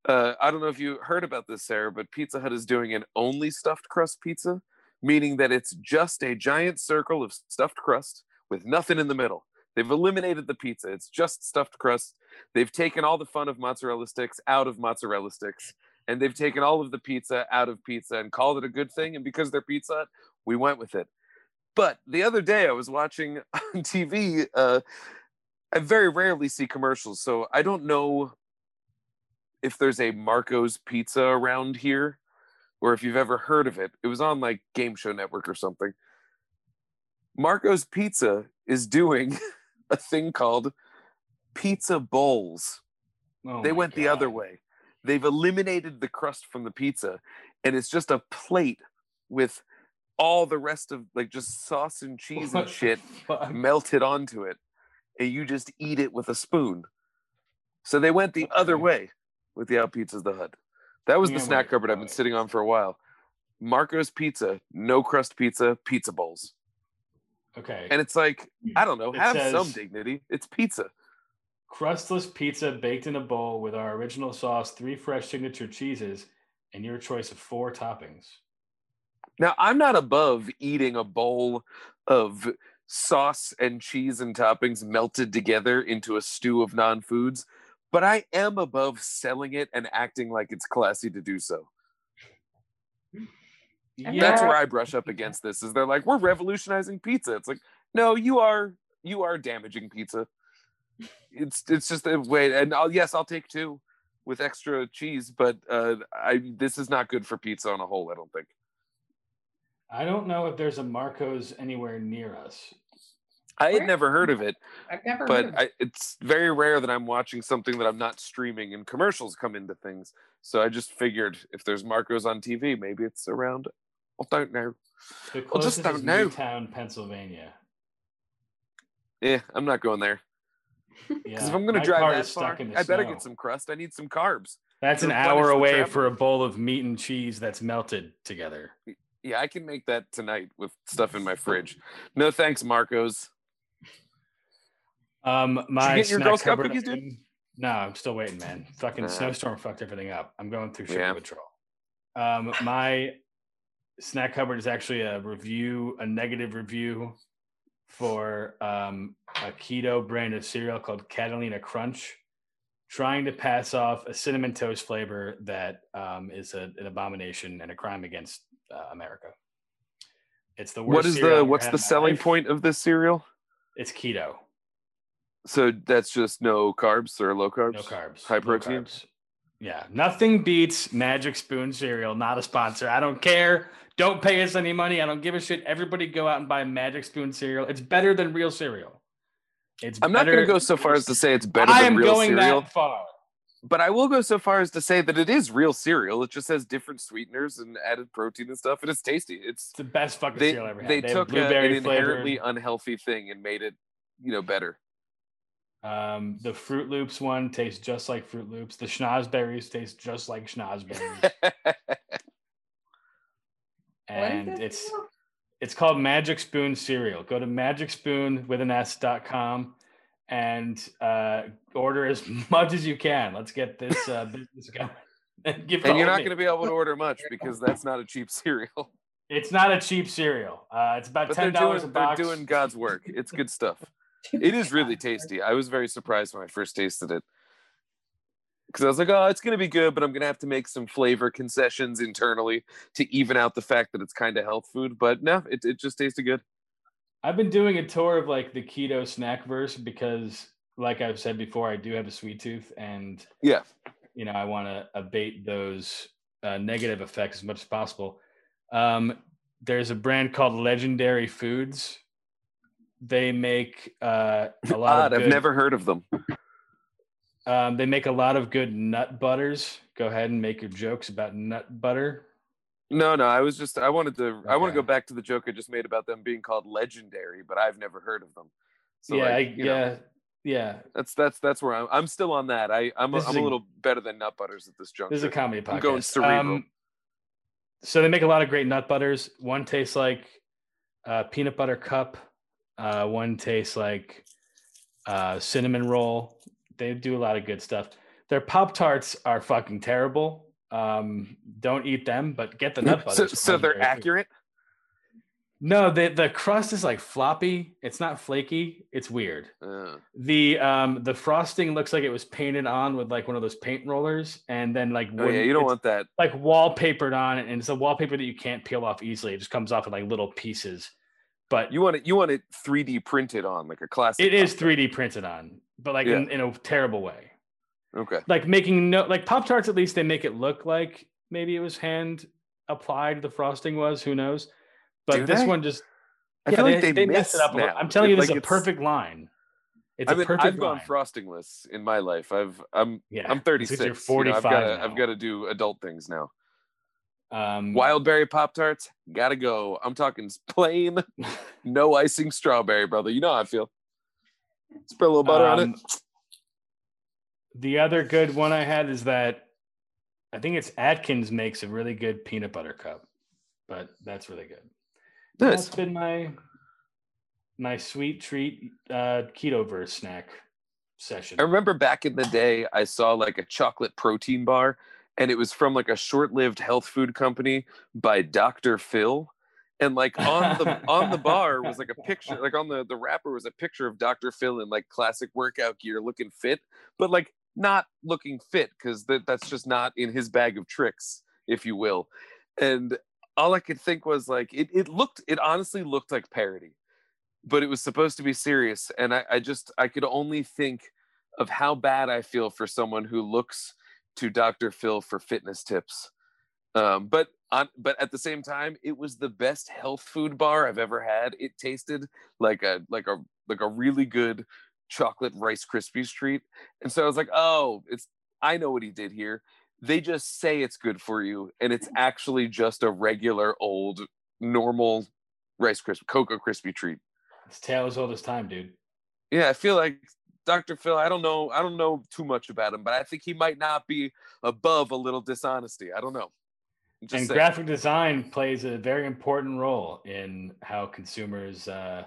Uh, I don't know if you heard about this, Sarah, but Pizza Hut is doing an only stuffed crust pizza, meaning that it's just a giant circle of stuffed crust with nothing in the middle. They've eliminated the pizza. It's just stuffed crust. They've taken all the fun of mozzarella sticks out of mozzarella sticks and they've taken all of the pizza out of pizza and called it a good thing. And because they're Pizza Hut, we went with it. But the other day I was watching on TV. Uh, I very rarely see commercials, so I don't know if there's a Marco's Pizza around here, or if you've ever heard of it. It was on like Game Show Network or something. Marco's Pizza is doing a thing called pizza bowls Oh they went the other way. They've eliminated the crust from the pizza, and it's just a plate with all the rest of like just sauce and cheese What and shit melted onto it, and you just eat it with a spoon. So they went the other way with the out pizzas the hut. That was the oh Yeah, snack cupboard I've been sitting on for a while. Marco's Pizza, no crust pizza, pizza bowls, Okay. and it's like hmm. I don't know, It have some dignity. It's pizza. crustless pizza baked in a bowl with our original sauce, three fresh signature cheeses, and your choice of four toppings. Now, I'm not above eating a bowl of sauce and cheese and toppings melted together into a stew of non foods, but I am above selling it and acting like it's classy to do so. That's where I brush up against this. Is they're like, we're revolutionizing pizza. It's like, no, you are you are damaging pizza. It's it's just a way, and I'll yes, I'll take two with extra cheese, but uh, I this is not good for pizza on a whole. I don't think. I don't know if there's a Marco's anywhere near us. I had Where? never heard of it, I've never. heard but of I, it's very rare that I'm watching something that I'm not streaming and commercials come into things. So I just figured if there's Marcos on TV, maybe it's around. I don't know. The Well, just don't is know. Newtown, Pennsylvania. Yeah, I'm not going there Yeah, because if I'm going to drive car that is far, stuck in the I better snow. get some crust. I need some carbs. That's an hour away for a bowl of meat and cheese that's melted together. Yeah, I can make that tonight with stuff in my fridge. No thanks, Marcos. Um, my get your snack Girl Scout cupboard cookies, dude? No, I'm still waiting, man. Fucking Nah. snowstorm fucked everything up. I'm going through sugar Yeah. withdrawal. Um, my snack cupboard is actually a review, a negative review for um, a keto brand of cereal called Catalina Crunch, trying to pass off a cinnamon toast flavor that um, is a, an abomination and a crime against uh, America. It's the worst. What is the what's the selling life. point of this cereal? It's keto, So that's just no carbs or low carbs. no carbs, high protein? carbs. Yeah, nothing beats Magic Spoon cereal. Not a sponsor. I don't care. Don't pay us any money. I don't give a shit. Everybody go out and buy Magic Spoon cereal. It's better than real cereal. It's I'm not going to go so far as to say it's better I than am going cereal, that far. but I will go so far as to say that it is real cereal. It just has different sweeteners and added protein and stuff, and it's tasty. It's It's the best fucking they cereal I ever had. they have took a, an inherently unhealthy thing and made it, you know, better. Um, the Froot Loops one tastes just like Froot Loops. The Schnozberries taste just like Schnozberries. And it's cereal? it's called Magic Spoon cereal. Go to magicspoon with an s.com and uh, order as much as you can. Let's get this uh, business going. And, give and you're not going to be able to order much because that's not a cheap cereal. It's not a cheap cereal. Uh, it's about But ten dollars a a they're doing God's work. It's good stuff. It is really tasty. I was very surprised when I first tasted it. Because I was like, oh, it's going to be good, but I'm going to have to make some flavor concessions internally to even out the fact that it's kind of health food. But no, it, it just tasted good. I've been doing a tour of like the keto snack verse because, like I've said before, I do have a sweet tooth, and Yeah. you know I want to abate those uh, negative effects as much as possible. Um, there's a brand called Legendary Foods. They make uh, a lot Odd. of I've never heard of them. Um, they make a lot of good nut butters. Go ahead and make your jokes about nut butter. No, no. I was just, I wanted to, I want to go back to the joke I just made about them being called legendary, but I've never heard of them. So, yeah, like, I, you know, yeah, yeah. that's, that's, that's where I'm, I'm still on that. I, I'm, a, I'm a a- little better than nut butters at this juncture. This is a comedy podcast. I'm going cerebral. so they make a lot of great nut butters. One tastes like uh, peanut butter cup. Uh, one tastes like uh, cinnamon roll. They do a lot of good stuff. Their pop tarts are fucking terrible. Um, don't eat them, but get the nut so, so they're accurate. No, the the crust is like floppy. It's not flaky. It's weird. Uh, The um the frosting looks like it was painted on with like one of those paint rollers, and then like oh yeah, you don't want that. like wallpapered on and it's a wallpaper that you can't peel off easily. It just comes off in like little pieces. But You want it. You want it 3D printed on like a classic. it is 3D printed on, but like in, in a terrible way. Okay. Like making no like Pop Tarts, at least they make it look like maybe it was hand applied. The frosting was, who knows? But Do this they? one just I yeah, feel like they, messed it up. A little. I'm telling you, this like is a perfect line. It's a mean, perfect I've gone line. frostingless in my life. I've I'm yeah, I'm 36. You're you know, 45 I've got now. I've got to do adult things now. Um, Wildberry Pop Tarts, gotta go. I'm talking plain, no icing strawberry, brother. You know how I feel. Spread a little butter on it. Um, The other good one I had is that I think it's Atkins makes a really good peanut butter cup, but that's really good. Nice. That's been my my sweet treat uh keto verse snack session. I remember back in the day, I saw like a chocolate protein bar, and it was from like a short-lived health food company by Dr. Phil. And like on the on the bar was like a picture, like on the the wrapper was a picture of Dr. Phil in like classic workout gear, looking fit, but like not looking fit because that, that's just not in his bag of tricks, if you will. And all I could think was like it, it looked it honestly looked like parody, but it was supposed to be serious. And I, I just I could only think of how bad I feel for someone who looks to Dr. Phil for fitness tips. Um, but on but at the same time, it was the best health food bar I've ever had. It tasted like a like a like a really good chocolate rice krispies treat. And so I was like, oh, it's I know what he did here. They just say it's good for you, and it's actually just a regular old normal rice crisp cocoa crispy treat. It's tale as old as time, dude. Yeah, I feel like Dr. Phil, I don't know, I don't know too much about him, but I think he might not be above a little dishonesty. I don't know. And saying. graphic design plays a very important role in how consumers uh,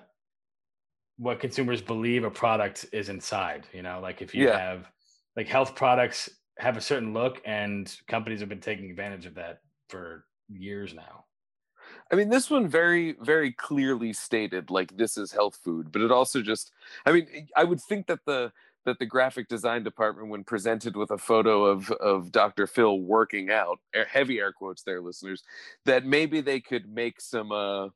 what consumers believe a product is inside you know like if you Yeah. have like health products have a certain look and companies have been taking advantage of that for years now I mean, this one very, very clearly stated like this is health food, but it also just, I mean, I would think that the that the graphic design department, when presented with a photo of of Dr. Phil working out, heavy air quotes there, listeners, that maybe they could make some, uh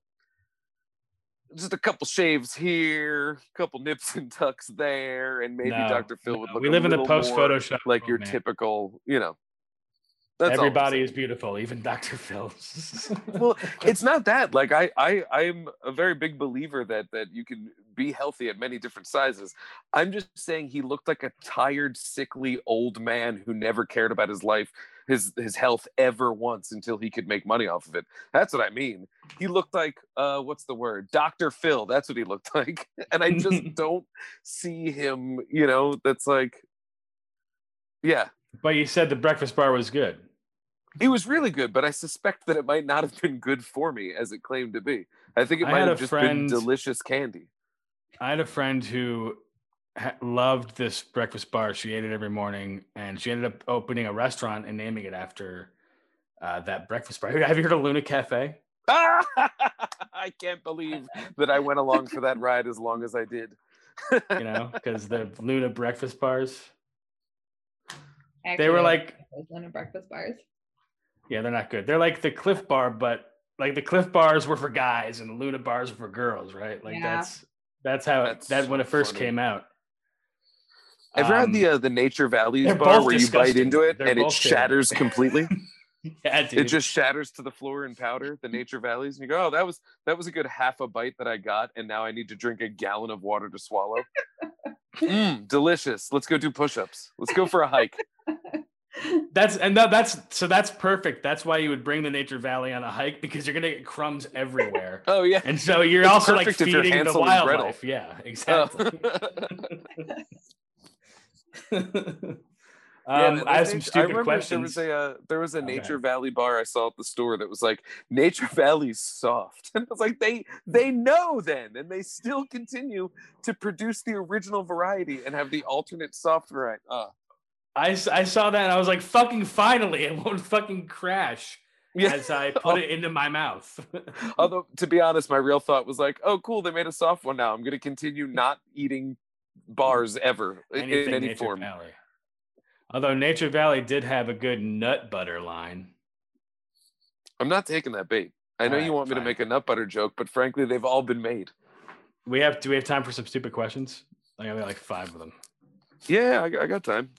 just a couple shaves here, a couple nips and tucks there, and maybe No, Dr. Phil would look. we a live in the post photoshop like your man. typical, you know. That's everybody is beautiful even dr phil well it's not that like i i i'm a very big believer that that you can be healthy at many different sizes. I'm just saying he looked like a tired sickly old man who never cared about his life his his health ever once until he could make money off of it. That's what i mean. He looked like uh what's the word? Dr phil. That's what he looked like. And i just don't see him you know that's like yeah. But you said the breakfast bar was good it was really good, but I suspect that it might not have been good for me as it claimed to be. I think it I might have just friend- been delicious candy. I had a friend who ha- loved this breakfast bar. She ate it every morning, and she ended up opening a restaurant and naming it after uh, that breakfast bar. Have you heard of Luna Cafe? I can't believe that I went along for that ride as long as I did. You know, because the Luna breakfast bars. Actually, They were like, Luna breakfast bars. Yeah, they're not good. They're like the Clif Bar, but like the Clif Bars were for guys and the Luna bars were for girls, right? Like Yeah. that's that's how That's that when it first funny. came out. Ever had Um, the uh, the Nature Valleys bar both where you bite into it They're and it both terrible. shatters completely? yeah, dude. it just shatters to the floor in powder. The Nature Valleys, and you go, "Oh, that was that was a good half a bite that I got, and now I need to drink a gallon of water to swallow." Mmm, delicious. Let's go do push-ups. Let's go for a hike. That's and that, that's so that's perfect. That's why you would bring the Nature Valley on a hike because you're gonna get crumbs everywhere, Oh yeah. and so you're It's also like perfect if you're feeding the Hansel and Gretel. wildlife. Yeah, Oh. exactly. Yeah, um, man, I have some stupid remember questions. There was a uh, there was a Okay. Nature Valley bar I saw at the store that was like Nature Valley's soft, and I was like, they they know then, and they still continue to produce the original variety and have the alternate soft variety. Uh, I, I saw that and I was like, fucking finally, it won't fucking crash yeah. as I put it into my mouth. Although to be honest, my real thought was like, oh cool, they made a soft one now. I'm gonna continue not eating bars ever in, in any Nature form. Valley. Although Nature Valley did have a good nut butter line. I'm not taking that bait. I know Alright, you want me to make a nut butter joke, but frankly, they've all been made. We have do we have time for some stupid questions? I got like five of them. Yeah, I, I got time.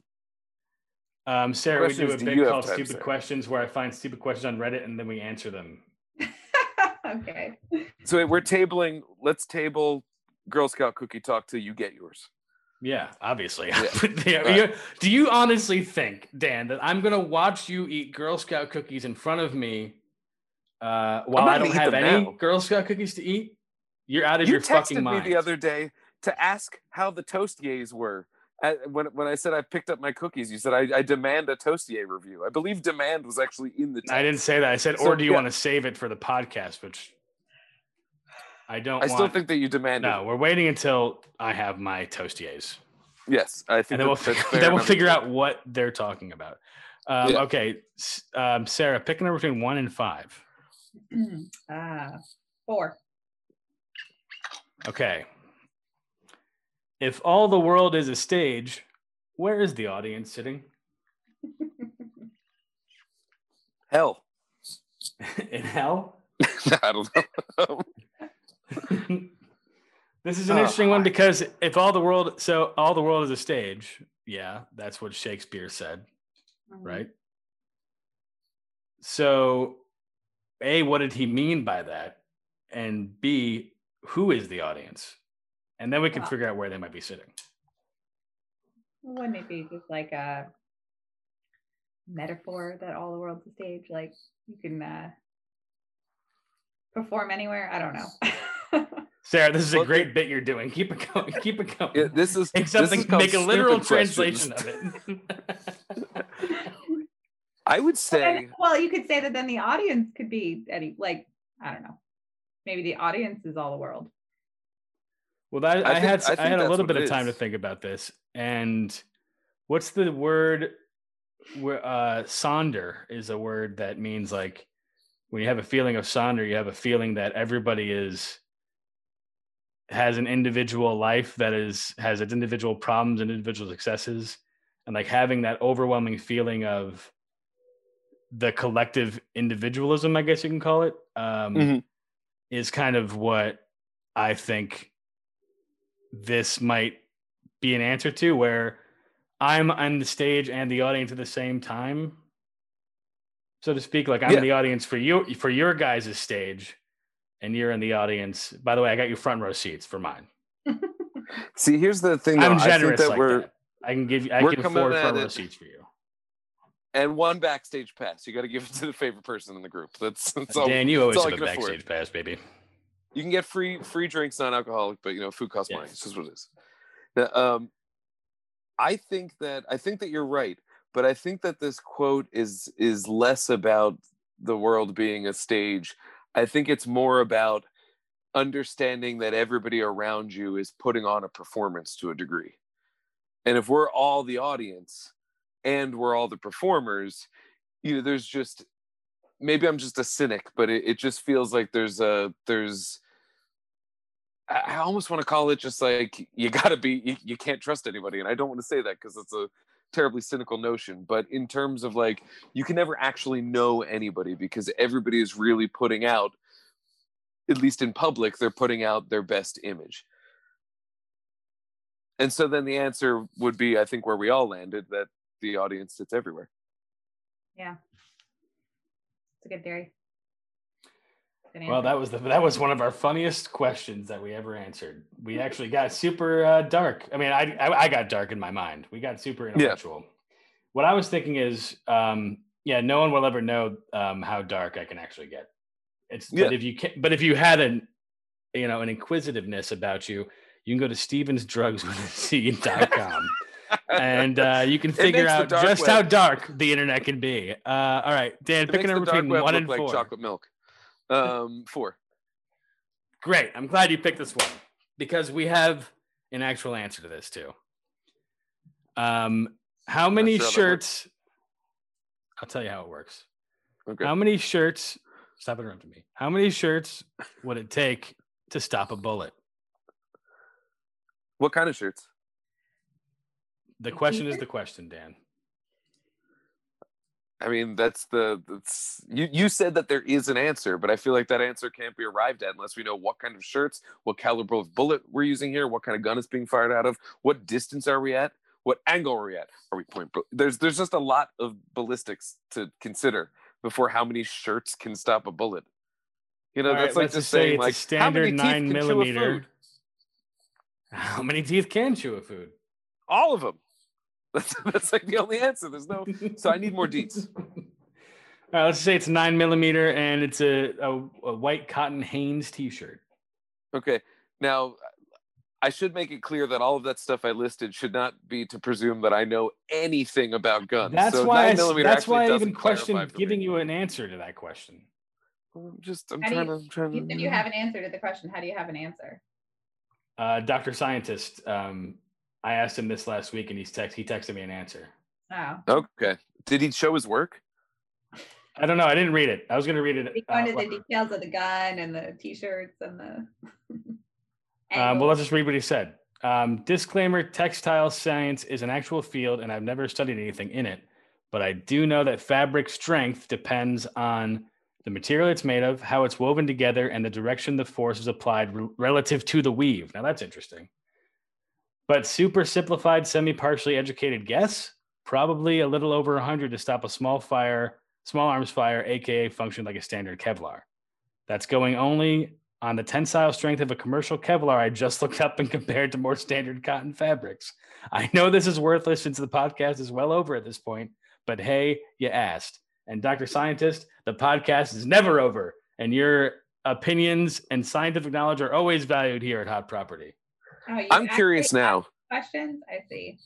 Um, Sarah, we do a Questions do bit called Stupid Sarah? Questions where I find stupid questions on Reddit and then we answer them. okay. So we're tabling. Let's table Girl Scout cookie talk till you get yours. Yeah, obviously. Yeah. Yeah, Right. do you honestly think, Dan, that I'm gonna watch you eat Girl Scout cookies in front of me uh, while I don't have any now. Girl Scout cookies to eat? You're out of You your texted fucking me mind. the other day to ask how the toastiers were. Uh, when when I said I picked up my cookies, you said I, I demand a toastier review. I believe demand was actually in the. Text. I didn't say that. I said, So, or do you yeah. want to save it for the podcast? Which I don't. I still think that you demand. No, we're waiting until I have my toastiers. Yes, I think and then we'll, that- that's figure, fair, then we'll figure out what they're talking about. Um, Yeah. Okay, um, Sarah, pick a number between one and five. Ah, four. Okay. If all the world is a stage, where is the audience sitting? Hell, In hell? I don't know. this is an Oh, interesting one because if all the world, so all the world is a stage, yeah, that's what Shakespeare said, Mhm. right? So, A, what did he mean by that? And B, who is the audience? And then we can Wow. figure out where they might be sitting. Wouldn't it be just like a metaphor that all the world's a stage? Like you can uh, perform anywhere? I don't know. Sarah, this is a Well, great bit you're doing. Keep it going. Keep it going. Yeah, this is Make this something, is make a literal stupid questions. translation of it. I would say then- well, you could say that then the audience could be any like I don't know. Maybe the audience is all the world. Well, that, I I, think- had I I, had a little bit of time to think about this. And what's the word? Where uh, sonder is a word that means like when you have a feeling of sonder, you have a feeling that everybody is has an individual life that is has its individual problems and individual successes and like having that overwhelming feeling of the collective individualism i guess you can call it um, Mhm. is kind of what i think this might be an answer to where i'm on the stage and the audience at the same time so to speak like i'm Yeah. in the audience for you for your guys' stage and you're in the audience by the way i got you front row seats for mine see here's the thing. Though. i'm I generous that like we're that i can give you i can afford front row seats for you and one backstage pass. You got to give it to the favorite person in the group. That's that's all. dan you always have a can afford. backstage pass baby You can get free free drinks, non-alcoholic, but you know food costs money. Yes. It's just what it is. Now, um, I think that I think that you're right, but I think that this quote is is less about the world being a stage. I think it's more about understanding that everybody around you is putting on a performance to a degree. And if we're all the audience and we're all the performers, you know, there's just maybe I'm just a cynic, but it, it just feels like there's a there's I almost want to call it just like you gotta be you, you can't trust anybody. And I don't want to say that because it's a terribly cynical notion. But in terms of like you can never actually know anybody because everybody is really putting out, at least in public, they're putting out their best image. And so then the answer would be, I think, where we all landed, that the audience sits everywhere. Yeah. It's a good theory. Good Well, that was the, that was one of our funniest questions that we ever answered. We actually got super uh, dark. I mean, I, I I got dark in my mind. We got super intellectual. What I was thinking is, um, yeah, no one will ever know um, how dark I can actually get. It's but Yeah. if you can, but if you had an, you know, an inquisitiveness about you, you can go to stevensdrugswithc.com and uh, you can figure out just web- how dark the internet can be. Uh, all right, Dan, It pick a number between one look and like four. chocolate milk. Um, four. Great. I'm glad you picked this one because we have an actual answer to this too. Um, how many sure how shirts? I'll tell you how it works. Okay. How many shirts? Stop interrupting me. How many shirts would it take to stop a bullet? What kind of shirts? The question is the question, Dan. I mean, that's the that's you. You said that there is an answer, but I feel like that answer can't be arrived at unless we know what kind of shirts, what caliber of bullet we're using here, what kind of gun is being fired out of, what distance are we at, what angle are we at? Are we point? There's there's just a lot of ballistics to consider before how many shirts can stop a bullet. You know, All right, that's like let's just just say saying like how many standard teeth nine can chew a millimeter. food? How many teeth can chew a food? All of them. That's that's like the only answer. There's no. So I need more deets. All right, let's say it's nine millimeter and it's a, a, a white cotton Hanes t-shirt. Okay. Now, I should make it clear that all of that stuff I listed should not be to presume that I know anything about guns. That's So why. I, 9 s- that's why I even questioned for me. giving you an answer to that question. I'm just I'm How trying you- to I'm trying You said to you have an answer to the question. How do you have an answer? Uh, Doctor Scientist um, I asked him this last week, and he's text he texted me an answer. Oh. Okay. Did he show his work? I don't know. I didn't read it. I was going to read it. We go uh, into the details of the gun and the t-shirts and the. Um, well, let's just read what he said. Um, disclaimer textile science is an actual field, and I've never studied anything in it, but I do know that fabric strength depends on the material it's made of, how it's woven together, and the direction the force is applied re- relative to the weave. Now, that's interesting. But super simplified, semi partially educated guess probably a little over 100 to stop a small fire, small arms fire, aka function like a standard Kevlar. That's going only on the tensile strength of a commercial Kevlar I just looked up and compared to more standard cotton fabrics. I know this is worthless since the podcast is well over at this point, but hey, you asked. And Dr. Scientist, the podcast is never over, and your opinions and scientific knowledge are always valued here at Hot Property. Oh, I'm curious now. Questions? I see.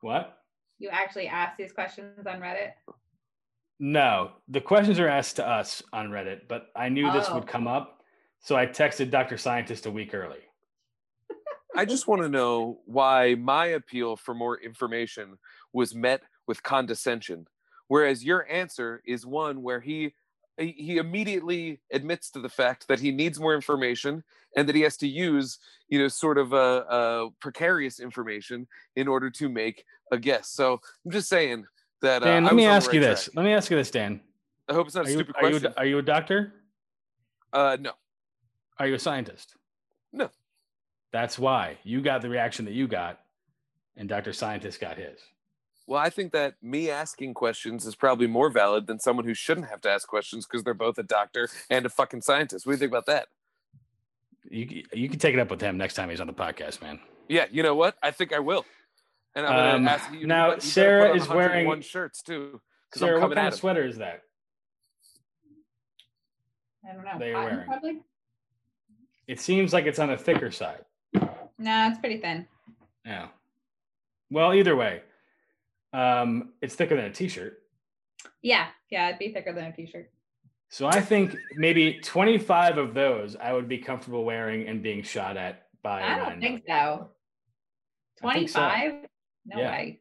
What? You actually asked these questions on Reddit. No, the questions are asked to us on Reddit, but I knew this Oh. would come up. So I texted Dr. Scientist a week early. I just want to know why my appeal for more information was met with condescension, whereas your answer is one where he he immediately admits to the fact that he needs more information and that he has to use you know sort of a, a precarious information in order to make a guess. So I'm just saying that. Dan, uh, let me was on the ask you right this. Let me ask you this, Dan. I hope it's not Are a you, stupid are, you, question. are you a doctor? uh, no. Are you a scientist? No. That's why you got the reaction that you got, and Dr. Scientist got his. Well, I think that me asking questions is probably more valid than someone who shouldn't have to ask questions because they're both a doctor and a fucking scientist. What do you think about that? You, you can take it up with him next time he's on the podcast, man. Yeah, you know what? I think I will. And I'm gonna Um, ask you. now, you Sarah is wearing- one shirts too. Sarah, I'm what kind of him. sweater is that? I don't know. That you're cotton, wearing. Probably. It seems like it's on the thicker side. No, it's pretty thin. Yeah. Well, either way, um, it's thicker than a t-shirt. Yeah, yeah, it'd be thicker than a t-shirt. So I think maybe 25 of those I would be comfortable wearing and being shot at by. a I don't think so. I think so. Twenty-five? No Yeah. way.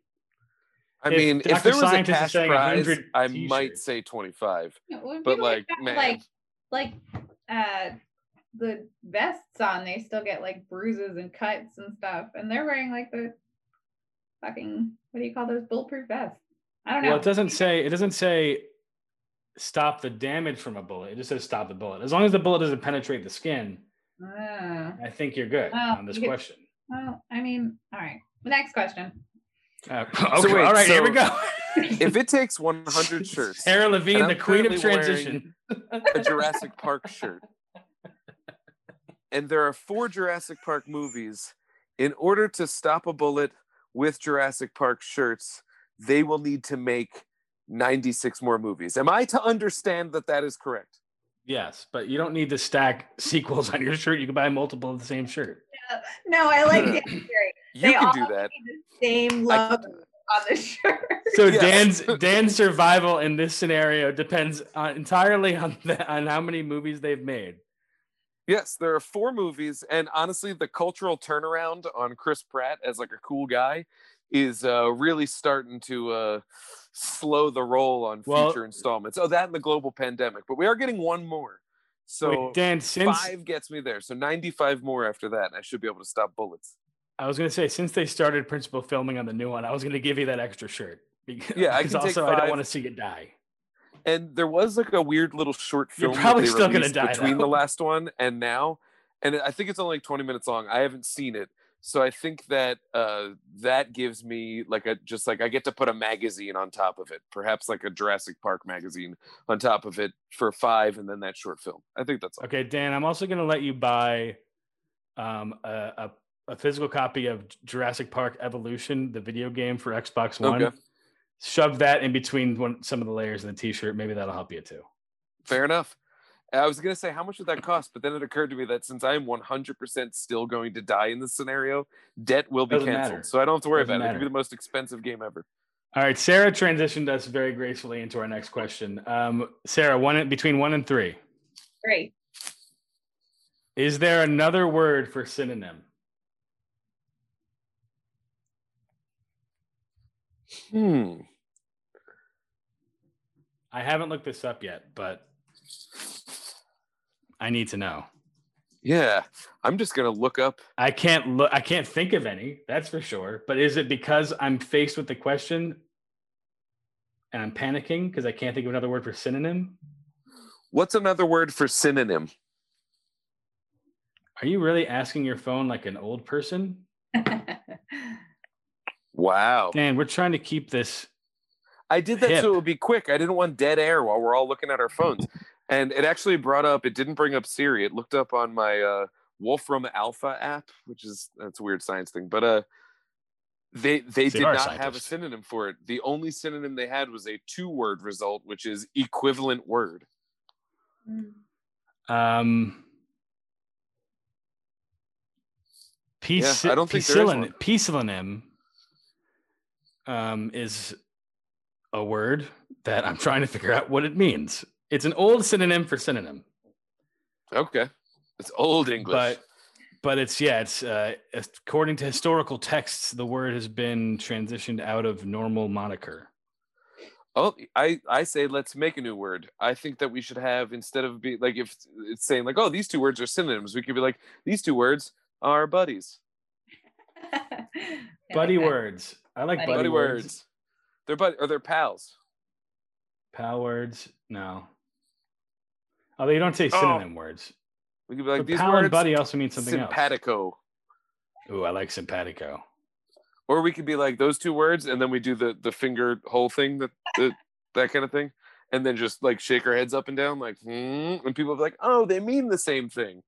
I If mean, if Dr. there was a cash prize, 100 I might say 25. No, But like, man, like, like, uh, the vests on, they still get like bruises and cuts and stuff, and they're wearing like the fucking what do you call those bulletproof vests? I don't know. Well, it doesn't say it doesn't say stop the damage from a bullet. It just says stop the bullet. As long as the bullet doesn't penetrate the skin, Ah, I think you're good Well, on this you could- question. well, I mean, all right. Next question. Uh, okay, wait, all right, here we go. if it takes 100 shirts, Sarah Levine, the queen of transition. a Jurassic Park shirt. And there are four Jurassic Park movies. In order to stop a bullet with Jurassic Park shirts, they will need to make 96 more movies. Am I to understand that that is correct? Yes, but you don't need to stack sequels on your shirt. You can buy multiple of the same shirt. No, I like the theory. You They can all do that. need the same I logo can on the shirt. So Yes. Dan's Dan's survival in this scenario depends on, entirely on the, on how many movies they've made. Yes, there are four movies, and honestly, the cultural turnaround on Chris Pratt as like a cool guy is uh, really starting to uh, slow the roll on Well- future installments. Oh, that and the global pandemic, but we are getting one more. So Wait, Dan, since five gets me there. So 95 more after that, and I should be able to stop bullets. I was going to say, since they started principal filming on the new one, I was going to give you that extra shirt. Because, Yeah, I can also I don't want to see it die. And there was like a weird little short You're film probably still gonna die, between though. the last one and now, and I think it's only like 20 minutes long. I haven't seen it, so I think that uh, that gives me like a just like I get to put a magazine on top of it, perhaps like a Jurassic Park magazine on top of it for five, and then that short film. I think that's all. Okay, Dan, I'm also going to let you buy um, a, a, a physical copy of Jurassic Park Evolution, the video game for Xbox One. Okay. Shove that in between one, some of the layers of the t-shirt. Maybe that'll help you too. Fair enough. I was gonna say how much would that cost, but then it occurred to me that since I am 100% still going to die in this scenario, debt will be Doesn't canceled, matter. so I don't have to worry Doesn't about it. It could be the most expensive game ever. All right, Sarah transitioned us very gracefully into our next question. Um, Sarah, one between one and three. Three. Is there another word for synonym? Hmm. I haven't looked this up yet, but I need to know. Yeah, I'm just gonna look up. I can't look. I can't think of any. That's for sure. But is it because I'm faced with the question and I'm panicking because I can't think of another word for synonym? What's another word for synonym? Are you really asking your phone like an old person? Wow. Dan, we're trying to keep this. I did that Hip. so it would be quick. I didn't want dead air while we're all looking at our phones. And it actually brought up, it didn't bring up Siri. It looked up on my uh, Wolfram Alpha app, which is, that's a weird science thing. But uh, they they They did not have a synonym for it. The only synonym they had was a two word result, which is equivalent word. Um, Yeah, I don't think there is one. Piscillin- Poecilonym um, is a word that I'm trying to figure out what it means. It's an old synonym for synonym, Okay. It's old English. but but it's yeah, it's uh, according to historical texts, the word has been transitioned out of normal moniker. Oh, I I say let's make a new word. I think that we should have instead of be like if it's saying like oh these two words are synonyms, we could be like these two words are buddies. Buddy words. I like Buddy buddy, Buddy words. words. They're bud or they're pals. Pal words. No. Although you don't say Oh, synonym words. We could be like But these pal words and buddy also means something else. simpatico. Ooh, I like simpatico. Or we could be like those two words and then we do the the finger whole thing that that, that kind of thing. And then just like shake our heads up and down like hmm and people be like, oh, they mean the same thing.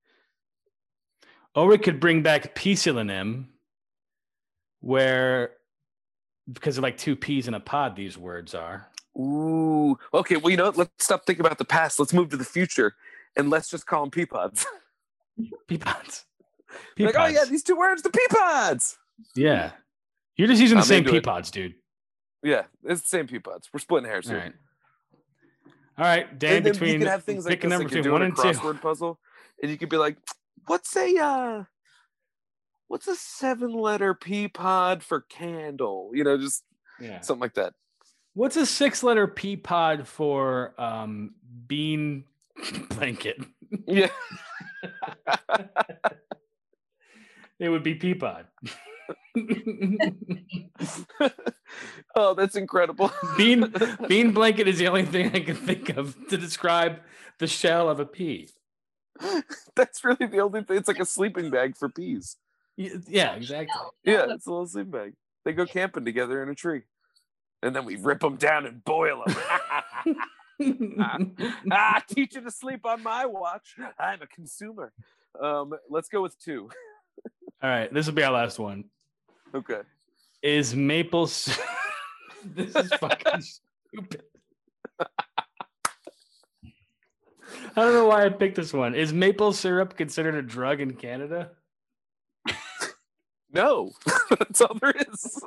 Or we could bring back Poecilonym, where because of like two peas in a pod, these words are. Ooh. Okay, well, you know? Let's stop thinking about the past. Let's move to the future and let's just call them pea pods. Pea pods. like, oh yeah, these two words, the pea pods. yeah. You're just using the I'm same pea it. pods, dude. Yeah, it's the same pea pods. We're splitting hairs All here. right. All right, Dan, between you could have things like pick a this, number like you're between doing one a and two. crossword puzzle, and you could be like, "What's a uh, what's a seven-letter pea pod for candle?" You know, just Yeah. something like that. What's a six letter pea pod for um, bean blanket? Yeah, It would be pea pod. oh, that's incredible. bean bean blanket is the only thing I can think of to describe the shell of a pea. that's really the only thing. It's like a sleeping bag for peas. Y- Yeah, exactly. Yeah, it's a little sleeping bag. They go camping together in a tree, and then we rip them down and boil them. ah, teach you to sleep on my watch. I'm a consumer. Um, let's go with two. All right, this will be our last one. Okay. Is maple? s- this is fucking stupid. I don't know why I picked this one. Is maple syrup considered a drug in Canada? No, that's all there is.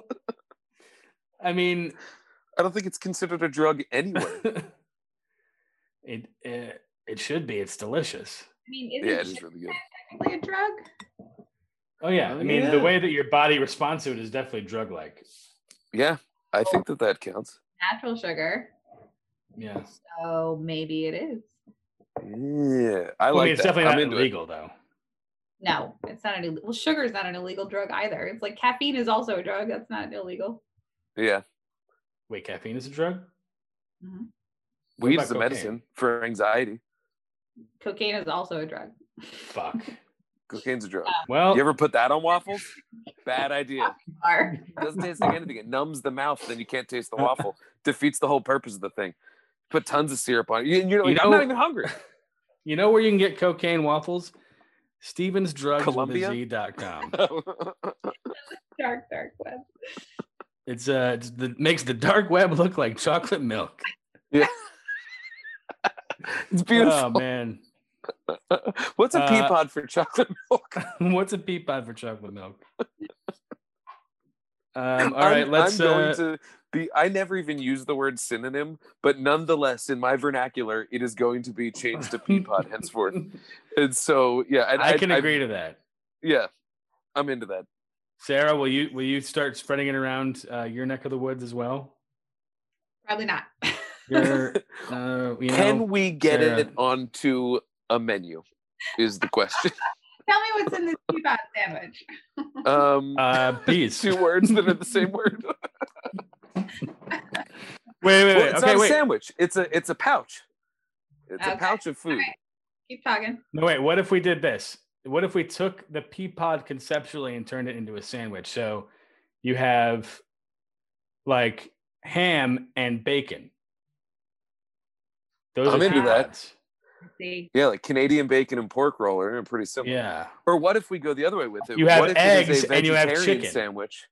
I mean, I don't think it's considered a drug anywhere. it it, it should be. It's delicious. I mean, isn't yeah, it is really good. technically a drug? Oh yeah, I mean the way that your body responds to it is definitely drug-like. Yeah, I think that that counts. Natural sugar. Yeah, So maybe it is. Yeah, I I like mean, it's that. definitely I'm not into it. illegal though. No, it's not an illegal. Well, sugar is not an illegal drug either. It's like caffeine is also a drug. That's not illegal. Yeah, Wait, caffeine is a drug? Mhm. weed about is a medicine for anxiety. Cocaine is also a drug. Fuck. Cocaine's a drug. Well, You ever put that on waffles? Bad idea. Are It doesn't taste like anything. It numbs the mouth, then you can't taste the waffle. Defeats the whole purpose of the thing. Put tons of syrup on it. You- You're like, You I'm not even hungry. you know where you can get cocaine waffles? Stevens Drugs Columbia? with a Z.com. dark, dark web. It's uh it's the, makes the dark web look like chocolate milk. Yeah, it's beautiful. Oh man. What's a pea Uh, pod for chocolate milk? What's a pea pod for chocolate milk? Um, all I'm- right, let's I'm going uh, to be. I never even use the word synonym, but nonetheless, in my vernacular, it is going to be changed to pea pod henceforth. And so, yeah, and I can agree to that. yeah, I'm into that. Sarah, will you will you start spreading it around uh, your neck of the woods as well? Probably not. Your, uh, you know, Can we get Sarah. it onto a menu? Is the question. Tell me what's in this peapod sandwich. Um, uh, peas. two words that are the same word. Wait, wait, Well, it's okay, not a sandwich. It's a it's a pouch. It's a pouch of food. alright. Keep talking. No, wait. What if we did this? What if we took the pea pod conceptually and turned it into a sandwich? So you have like ham and bacon. Those I'm are into pea that. see. Yeah, like Canadian bacon and pork roll are pretty similar. Yeah. Or what if we go the other way with it? You have what if it is eggs a and you have vegetarian chicken. sandwich,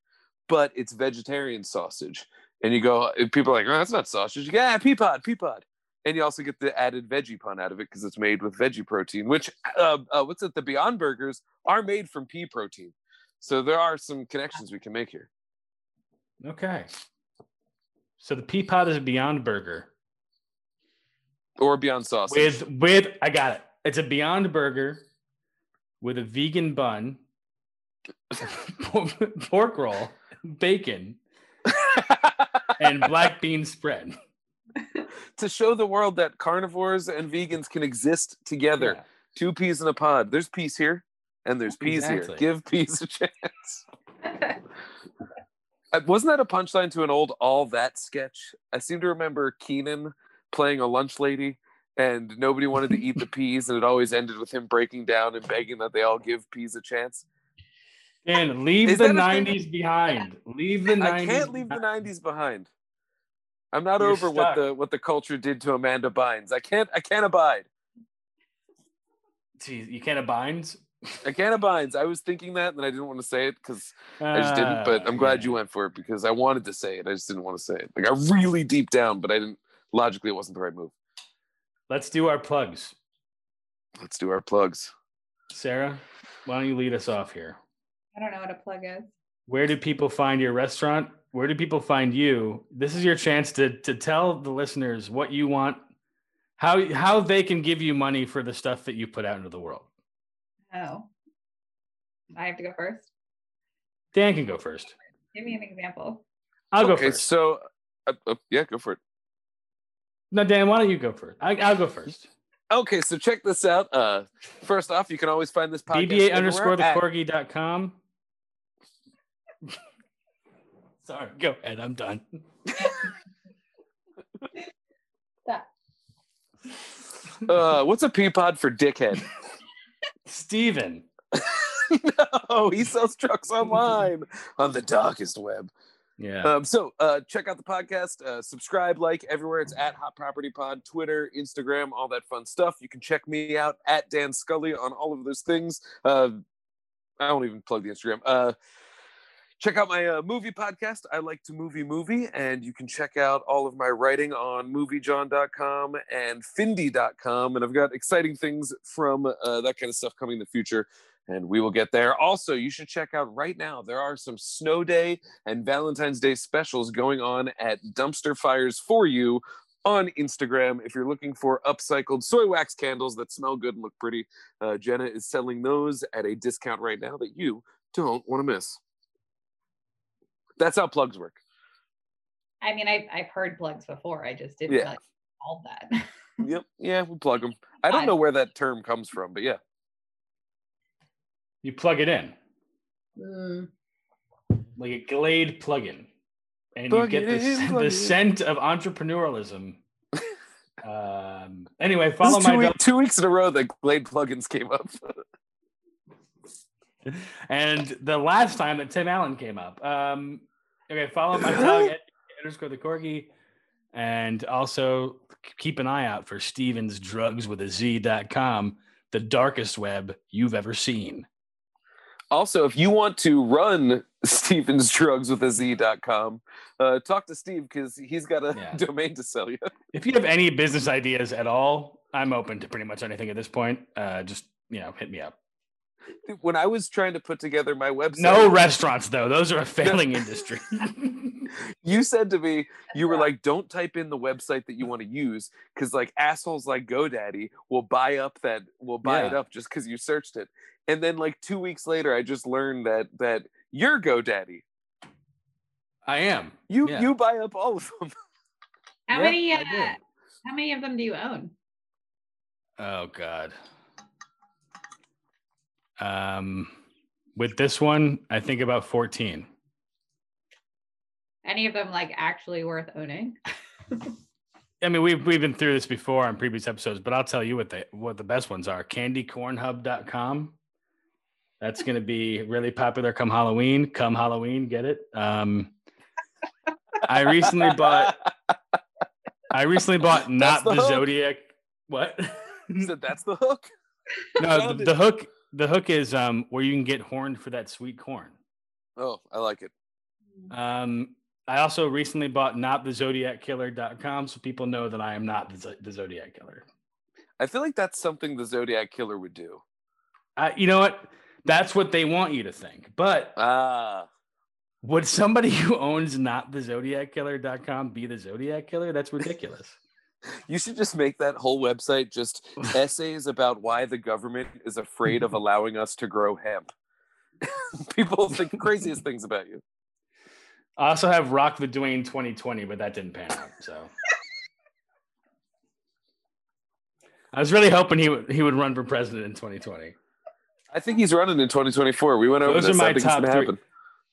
but it's vegetarian sausage, and you go, people are like, "Oh, that's not sausage." Go, "Yeah, pea pod, pea pod," and you also get the added veggie pun out of it because it's made with veggie protein. Which, uh, uh, what's it? The Beyond Burgers are made from pea protein, so there are some connections we can make here. Okay. So the pea pod is a Beyond Burger Or Beyond Sausage. with with I got it. It's a Beyond Burger with a vegan bun, pork roll, bacon, and black bean spread. to show the world that carnivores and vegans can exist together. Yeah. Two peas in a pod. There's peas here, and there's peas Exactly. here. Give peas a chance. Uh, Wasn't that a punchline to an old All That sketch? I seem to remember Kenan playing a lunch lady, and nobody wanted to eat the peas, and it always ended with him breaking down and begging that they all give peas a chance. Dan, leave the that a thing? '90s behind. Leave the '90s. I can't leave the behind. '90s behind. I'm not You're over what the what the culture did to Amanda Bynes. I can't I can't abide. Jeez, you can't abide. I can't abide. I was thinking that, and I didn't want to say it because I just didn't. Ah, but I'm glad you went for it because I wanted to say it. I just didn't want to say it. Like I really deep down, but I didn't. Logically, it wasn't the right move. Let's do our plugs. Let's do our plugs. Sarah, why don't you lead us off here? I don't know what a plug is. Where do people find your restaurant? Where do people find you? This is your chance to to tell the listeners what you want, how how they can give you money for the stuff that you put out into the world. Oh. I have to go first. Dan can go first. Give me an example. I'll go first. so uh, uh, yeah, go for it. No, Dan, why don't you go first? I, I'll go first. Okay, so check this out. Uh, first off, you can always find this podcast BBA underscore the everywhere at- corgi.com. Sorry, go ahead. I'm done. that. Uh, what's a peapod for dickhead? Steven. no, he sells trucks online on the darkest web. Yeah. Um, so uh, check out the podcast, uh, subscribe, like everywhere. It's at Hot Property Pod, Twitter, Instagram, all that fun stuff. You can check me out at Dan Scully on all of those things. Uh, I won't even plug the Instagram. Check out my uh, movie podcast. I like to movie movie, and you can check out all of my writing on moviejawn.com and findy.com. And I've got exciting things from uh, that kind of stuff coming in the future. And we will get there. Also, you should check out right now. There are some snow day and Valentine's Day specials going on at Dumpster Fires for you on Instagram. If you're looking for upcycled soy wax candles that smell good and look pretty, uh, Jenna is selling those at a discount right now that you don't want to miss. That's how plugs work. I mean, I've, I've heard plugs before. I just didn't Yeah. really call that. Yep. Yeah, we plug them. I don't know where that term comes from, but yeah. You plug it in Mm, like a Glade plug-in. and Plug you get it the, in, the it in. scent of entrepreneurialism. um, anyway, This follow is my two, dou- week- two weeks in a row that Glade plugins came up. and the last time that Tim Allen came up. Um, okay, follow my dog at underscore the corgi, and also keep an eye out for Stevens Drugs with a Z.com, the darkest web you've ever seen. Also, if you want to run Stevens Drugs with a Z.com, uh, talk to Steve because he's got a Yeah. domain to sell you. If you have any business ideas at all, I'm open to pretty much anything at this point. Uh, just you know, hit me up. When I was trying to put together my website, No restaurants though; those are a failing industry. you said to me, you were like, don't type in the website that you want to use because like assholes like GoDaddy will buy up that will buy it up just because you searched it. And then like two weeks later, I just learned that that You're GoDaddy. I am. You Yeah. you buy up all of them. How Yeah, many? Uh, how many of them do you own? Oh God. Um, with this one, I think about fourteen. Any of them like actually worth owning? I mean, we've we've been through this before on previous episodes, but I'll tell you what the what the best ones are. Candycornhub.com. That's going to be really popular come Halloween. Come Halloween, get it? Um, I recently bought. I recently bought not the the. Zodiac. What? so that's the hook. no, the, the hook. The hook is um where you can get horned for that sweet corn. Oh, I like it. Um, I also recently bought notthezodiackiller.com so people know that I am not the, Zo- the Zodiac Killer. I feel like that's something the Zodiac Killer would do. I, you know what? That's what they want you to think. But Ah, would somebody who owns not the Zodiackiller.com be the Zodiac Killer? That's ridiculous. You should just make that whole website just essays about why the government is afraid of allowing us to grow hemp. People think the craziest things about you. I also have Rock the Dwayne 2020, but that didn't pan out. So I was really hoping he would he would run for president in 2020. I think he's running in 2024. We went over Those this. are my I think top three. happen.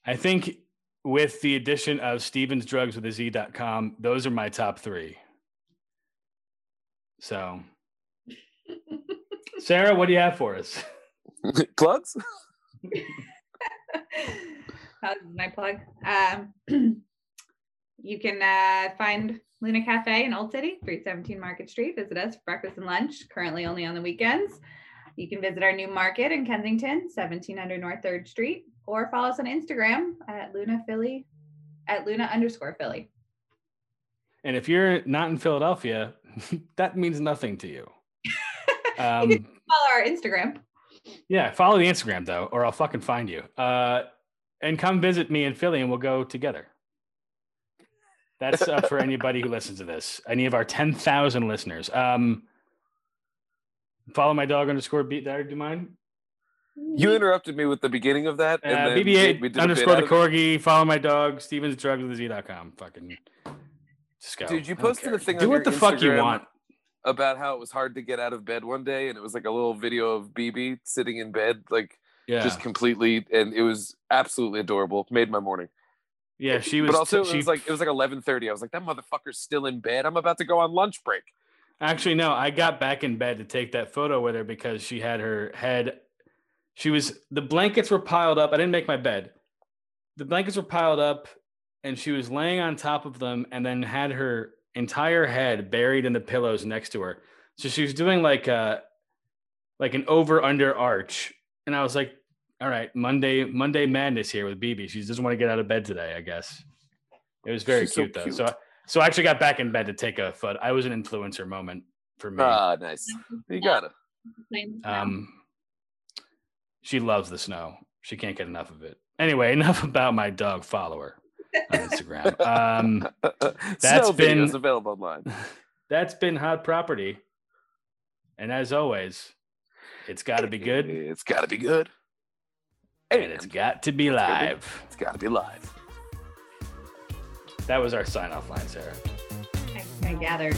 I think with the addition of Stevens Drugs with a Z.com, those are my top three. So, Sarah, what do you have for us? Plugs? My plug. Um, you can uh, find Luna Cafe in Old City, 317 Market Street. Visit us for breakfast and lunch, currently only on the weekends. You can visit our new market in Kensington, 1700 North 3rd Street, or follow us on Instagram at Luna Philly, at Luna underscore Philly. And if you're not in Philadelphia, that means nothing to you. you Um, can follow our Instagram. yeah, follow the Instagram though, or I'll fucking find you. Uh, and come visit me in Philly, and we'll go together. That's up for anybody who listens to this. Any of our ten thousand listeners. Um, follow my dog underscore beat there. Do you mind? You interrupted me with the beginning of that. Uh, And then we- we BB8 did underscore the corgi. Follow my dog. Stevens drugs with a Z.com. Fucking just go. Dude, you posted a thing Do on what the fuck you Instagram want. about how it was hard to get out of bed one day, and it was like a little video of BB sitting in bed, like Yeah, just completely, and it was absolutely adorable. Made my morning. yeah. She was. But also, she, it was like it was like eleven thirty. I was like, that motherfucker's still in bed. I'm about to go on lunch break. Actually, no, I got back in bed to take that photo with her because she had her head. She was the blankets were piled up. I didn't make my bed. The blankets were piled up, and she was laying on top of them, and then had her entire head buried in the pillows next to her. So she was doing like a like an over under arch, and I was like, "All right, Monday Monday madness here with BB. She doesn't want to get out of bed today, I guess." It was very She's so cute though. cute. So so I actually got back in bed to take a foot. I was an influencer moment for me. Ah, nice. You got it. Um, she loves the snow. She can't get enough of it. Anyway, enough about my dog follower on Instagram. Um, That's That's been- available online. that's been hot property, and as always, it's got to be good It's got to be good. and it's got to be gotta be- live. It's got to be live. That was our sign off line, Sarah. I, I gathered.